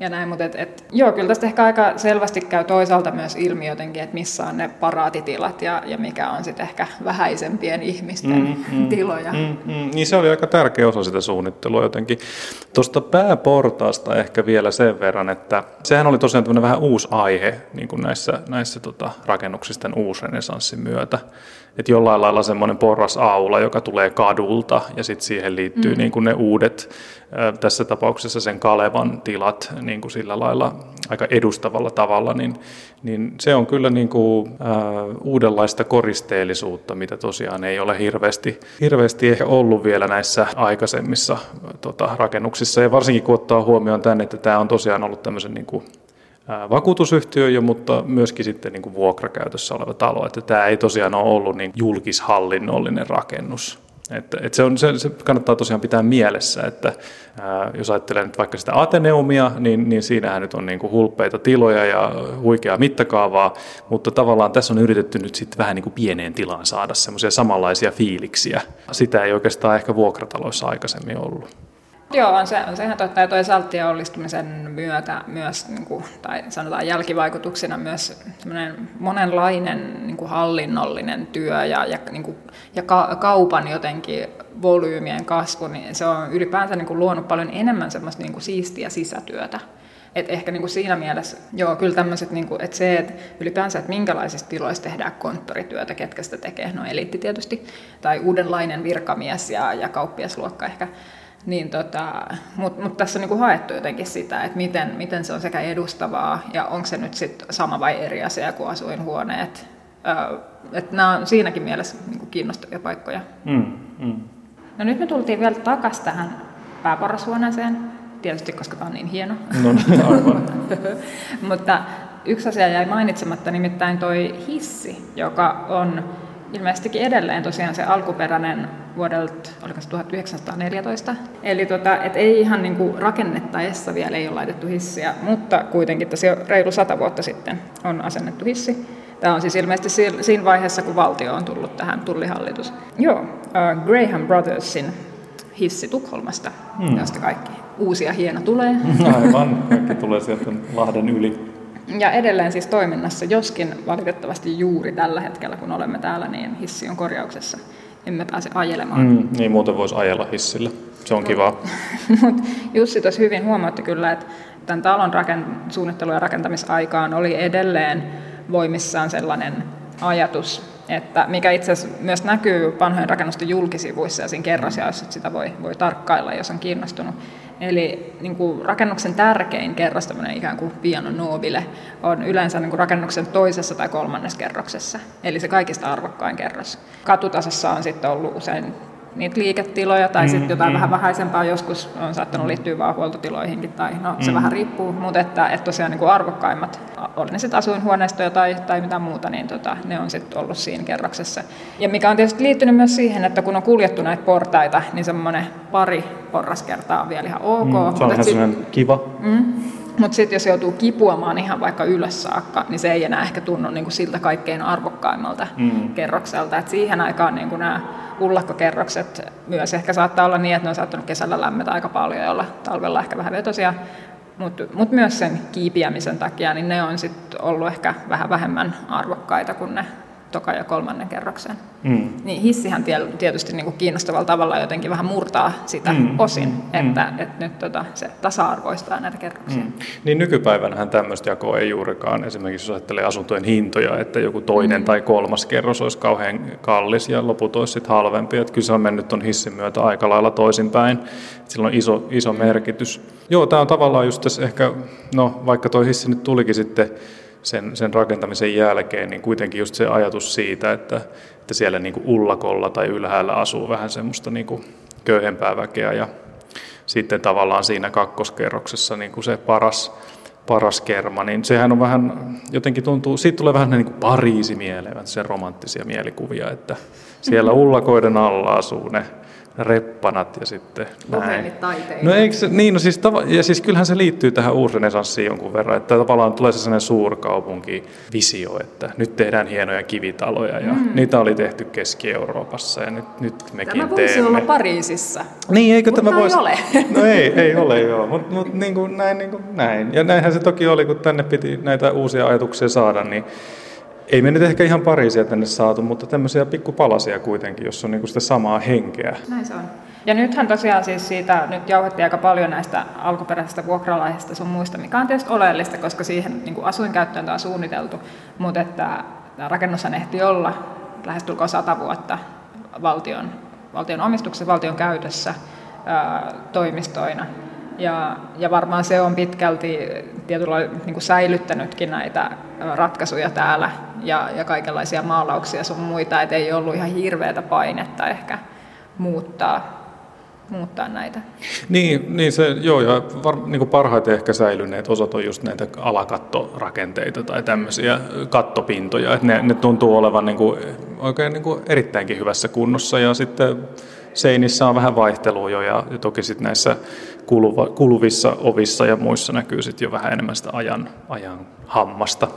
Speaker 6: ja näin, mutta et, et, joo, kyllä tästä ehkä aika selvästi käy toisaalta myös ilmi jotenkin, että missä on ne paraatitilat ja, ja mikä on sitten ehkä vähäisempien ihmisten mm, mm, tiloja. Mm,
Speaker 5: mm, niin se oli aika tärkeä osa sitä suunnittelua jotenkin. Tuosta pääportaasta ehkä vielä sen verran, että sehän oli tosiaan tämmöinen vähän uusi aihe niin kuin näissä, näissä tota, rakennuksisten uusrenesanssin myötä että jollain lailla semmoinen porrasaula, joka tulee kadulta ja sitten siihen liittyy mm. niin kuin ne uudet, tässä tapauksessa sen Kalevan tilat niin kuin sillä lailla aika edustavalla tavalla, niin, niin se on kyllä niin kuin, äh, uudenlaista koristeellisuutta, mitä tosiaan ei ole hirveästi, hirveästi ehkä ollut vielä näissä aikaisemmissa tota, rakennuksissa. Ja varsinkin kun ottaa huomioon tänne, että tämä on tosiaan ollut tämmöisen niin kuin vakuutusyhtiö jo, mutta myöskin sitten niin kuin vuokrakäytössä oleva talo. Että tämä ei tosiaan ole ollut niin julkishallinnollinen rakennus. Että, että se, on, se, se kannattaa tosiaan pitää mielessä, että ää, jos ajattelee nyt vaikka sitä Ateneumia, niin, niin siinähän nyt on niin kuin hulppeita tiloja ja huikeaa mittakaavaa, mutta tavallaan tässä on yritetty nyt sitten vähän niin kuin pieneen tilaan saada semmoisia samanlaisia fiiliksiä. Sitä ei oikeastaan ehkä vuokrataloissa aikaisemmin ollut.
Speaker 6: Joo, on se, on se ihan totta. Ja toisaalta onnistumisen myötä myös, niin kuin, tai sanotaan jälkivaikutuksena myös monenlainen niin kuin hallinnollinen työ ja, ja, niin kuin, ja ka, kaupan jotenkin volyymien kasvu, niin se on ylipäänsä niin kuin luonut paljon enemmän semmoista niin kuin siistiä sisätyötä. Et ehkä niin kuin siinä mielessä, joo, kyllä tämmöiset, niin että se, että ylipäänsä, että minkälaisista tiloista tehdään konttorityötä, ketkä sitä tekee, no eliitti tietysti, tai uudenlainen virkamies ja, ja kauppiasluokka ehkä, niin tota, Mutta mut tässä on niinku haettu jotenkin sitä, että miten, miten se on sekä edustavaa ja onko se nyt sit sama vai eri asia kuin asuinhuoneet. Öö, että nämä on siinäkin mielessä niinku kiinnostavia paikkoja. Mm, mm. No nyt me tultiin vielä takaisin tähän pääporrashuoneeseen, tietysti koska tämä on niin hieno. No, aivan. Mutta yksi asia jäi mainitsematta, nimittäin toi hissi, joka on ilmeisestikin edelleen tosiaan se alkuperäinen vuodelta, oliko se 1914. Eli tota, et ei ihan niin kuin rakennettaessa vielä ei ole laitettu hissiä, mutta kuitenkin tässä jo reilu sata vuotta sitten on asennettu hissi. Tämä on siis ilmeisesti siinä vaiheessa, kun valtio on tullut tähän tullihallitus. Joo, uh, Graham Brothersin hissi Tukholmasta, hmm. josta kaikki uusia hieno tulee.
Speaker 5: Aivan, kaikki tulee sieltä Lahden yli.
Speaker 6: Ja edelleen siis toiminnassa, joskin valitettavasti juuri tällä hetkellä, kun olemme täällä, niin hissi on korjauksessa. Emme pääse ajelemaan. Mm,
Speaker 5: niin muuten voisi ajella hissillä. Se on kiva.
Speaker 6: Mut Jussi tuossa hyvin huomautti kyllä, että tämän talon rakent- suunnittelu- ja rakentamisaikaan oli edelleen voimissaan sellainen ajatus, että mikä itse asiassa myös näkyy vanhojen rakennusten julkisivuissa ja siinä kerrosjaossa, että sitä voi, voi tarkkailla, jos on kiinnostunut. Eli niin kuin rakennuksen tärkein kerros, tämmöinen ikään kuin piano nobile, on yleensä niin kuin rakennuksen toisessa tai kolmannessa kerroksessa. Eli se kaikista arvokkain kerros. Katutasossa on sitten ollut usein niitä liiketiloja tai mm, sitten jotain mm. vähän vähäisempää joskus on saattanut liittyä vaan huoltotiloihinkin tai no se mm. vähän riippuu, mutta että, että tosiaan niin kuin arvokkaimmat, oli ne sitten asuinhuoneistoja tai, tai mitä muuta, niin tota, ne on sitten ollut siinä kerroksessa. Ja mikä on tietysti liittynyt myös siihen, että kun on kuljettu näitä portaita, niin semmoinen pari porraskertaa on vielä ihan ok. Mm,
Speaker 5: se on ihan sit, kiva. Mm,
Speaker 6: mutta sitten jos joutuu kipuamaan ihan vaikka ylös saakka, niin se ei enää ehkä tunnu niin kuin siltä kaikkein arvokkaimmalta mm. kerrokselta. Et siihen aikaan niin nämä ullakkokerrokset myös ehkä saattaa olla niin, että ne on saattanut kesällä lämmetä aika paljon ja olla talvella ehkä vähän vetosia. Mutta mut myös sen kiipiämisen takia, niin ne on sitten ollut ehkä vähän vähemmän arvokkaita kuin ne toka- ja kolmannen kerroksen. Mm. Niin hissihän tietysti niin kuin kiinnostavalla tavalla jotenkin vähän murtaa sitä mm. osin, mm. että, että nyt tota, se tasa-arvoistaa näitä kerroksia. Mm.
Speaker 5: Niin nykypäivänähän tämmöistä jakoa ei juurikaan, esimerkiksi jos ajattelee asuntojen hintoja, että joku toinen mm. tai kolmas kerros olisi kauhean kallis ja loput olisi sitten halvempi. Että kyllä se on mennyt tuon hissin myötä aika lailla toisinpäin. Sillä on iso, iso merkitys. Joo, tämä on tavallaan just tässä ehkä, no vaikka tuo hissi nyt tulikin sitten sen, sen rakentamisen jälkeen, niin kuitenkin just se ajatus siitä, että, että siellä niin kuin ullakolla tai ylhäällä asuu vähän semmoista niin kuin köyhempää väkeä ja sitten tavallaan siinä kakkoskerroksessa niin kuin se paras, paras kerma, niin sehän on vähän, jotenkin tuntuu, siitä tulee vähän niin kuin Pariisi mieleen, se romanttisia mielikuvia, että siellä ullakoiden alla asuu ne reppanat ja sitten näin. No eikö se, niin, no siis, ja siis kyllähän se liittyy tähän uusrenesanssiin jonkun verran, että tavallaan tulee se sellainen suurkaupunkivisio, että nyt tehdään hienoja kivitaloja ja mm. niitä oli tehty Keski-Euroopassa ja nyt, nyt mekin
Speaker 6: tämä voisi
Speaker 5: teemme.
Speaker 6: olla Pariisissa,
Speaker 5: niin, eikö
Speaker 6: mutta
Speaker 5: tämä
Speaker 6: ei
Speaker 5: voisi...
Speaker 6: ole.
Speaker 5: No ei, ei ole joo, mutta mut, niin kuin, näin, niin kuin, näin. Ja näinhän se toki oli, kun tänne piti näitä uusia ajatuksia saada, niin ei me nyt ehkä ihan Pariisia tänne saatu, mutta tämmöisiä pikkupalasia kuitenkin, jos on niinku sitä samaa henkeä.
Speaker 6: Näin se on. Ja nythän tosiaan siis siitä nyt jauhettiin aika paljon näistä alkuperäisistä vuokralaisista sun muista, mikä on tietysti oleellista, koska siihen niin kuin asuinkäyttöön on suunniteltu, mutta että rakennushan ehti olla lähestulkoon sata vuotta valtion, valtion omistuksessa, valtion käytössä ää, toimistoina. Ja, ja varmaan se on pitkälti tietyllä niin kuin säilyttänytkin näitä ratkaisuja täällä ja, ja kaikenlaisia maalauksia sun muita, että ei ollut ihan hirveätä painetta ehkä muuttaa, muuttaa näitä.
Speaker 5: Niin, niin se, joo, ja var, niin kuin parhaiten ehkä säilyneet osat on just näitä alakattorakenteita tai tämmöisiä kattopintoja, että ne, ne tuntuu olevan niin kuin, oikein niin kuin erittäinkin hyvässä kunnossa. Ja sitten seinissä on vähän vaihtelua jo ja toki sitten näissä kuluva, kuluvissa ovissa ja muissa näkyy sitten jo vähän enemmän sitä ajan, ajan hammasta.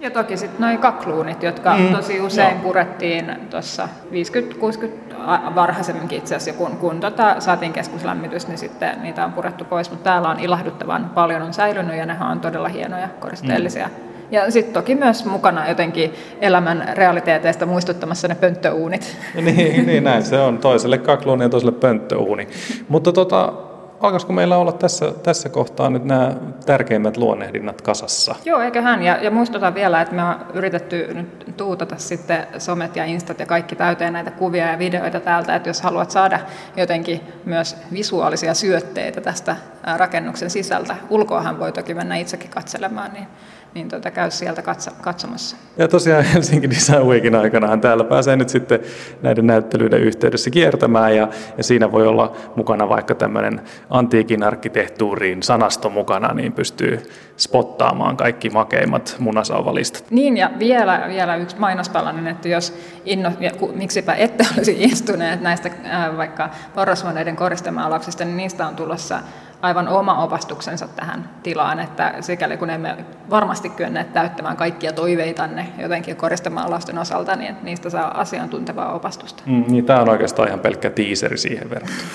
Speaker 6: Ja toki sitten noin kakluunit, jotka mm, tosi usein joo. purettiin tuossa 50-60 varhaisemminkin itse asiassa, kun, kun tota, saatiin keskuslämmitys, niin sitten niitä on purettu pois, mutta täällä on ilahduttavan paljon on säilynyt ja nehän on todella hienoja koristeellisia. Mm. Ja sitten toki myös mukana jotenkin elämän realiteeteista muistuttamassa ne pönttöuunit.
Speaker 5: niin, niin, näin se on. Toiselle kakluuni ja toiselle pönttöuuni. Mutta tota, alkaisiko meillä olla tässä, tässä kohtaa nyt nämä tärkeimmät luonnehdinnat kasassa?
Speaker 6: Joo, eiköhän. Ja, ja muistutan vielä, että me on yritetty nyt tuutata sitten somet ja instat ja kaikki täyteen näitä kuvia ja videoita täältä, että jos haluat saada jotenkin myös visuaalisia syötteitä tästä rakennuksen sisältä, ulkoahan voi toki mennä itsekin katselemaan, niin niin tuota, käy sieltä katso, katsomassa.
Speaker 5: Ja tosiaan Helsinki Design Weekin aikana täällä pääsee nyt sitten näiden näyttelyiden yhteydessä kiertämään ja, ja siinä voi olla mukana vaikka tämmöinen antiikin arkkitehtuuriin sanasto mukana, niin pystyy spottaamaan kaikki makeimmat munasauvalistat.
Speaker 6: Niin ja vielä, vielä yksi mainospalanen, että jos inno, ja miksipä ette olisi istuneet näistä äh, vaikka porrashuoneiden koristemaalauksista, niin niistä on tulossa aivan oma opastuksensa tähän tilaan, että sikäli kun emme varmasti kyenneet täyttämään kaikkia toiveitanne jotenkin koristamaalausten osalta, niin niistä saa asiantuntevaa opastusta.
Speaker 5: Mm, niin tämä on oikeastaan ihan pelkkä tiiseri siihen verrattuna.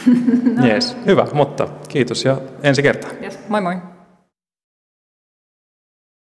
Speaker 5: no. yes, hyvä, mutta kiitos ja ensi kertaa.
Speaker 6: Yes, moi moi.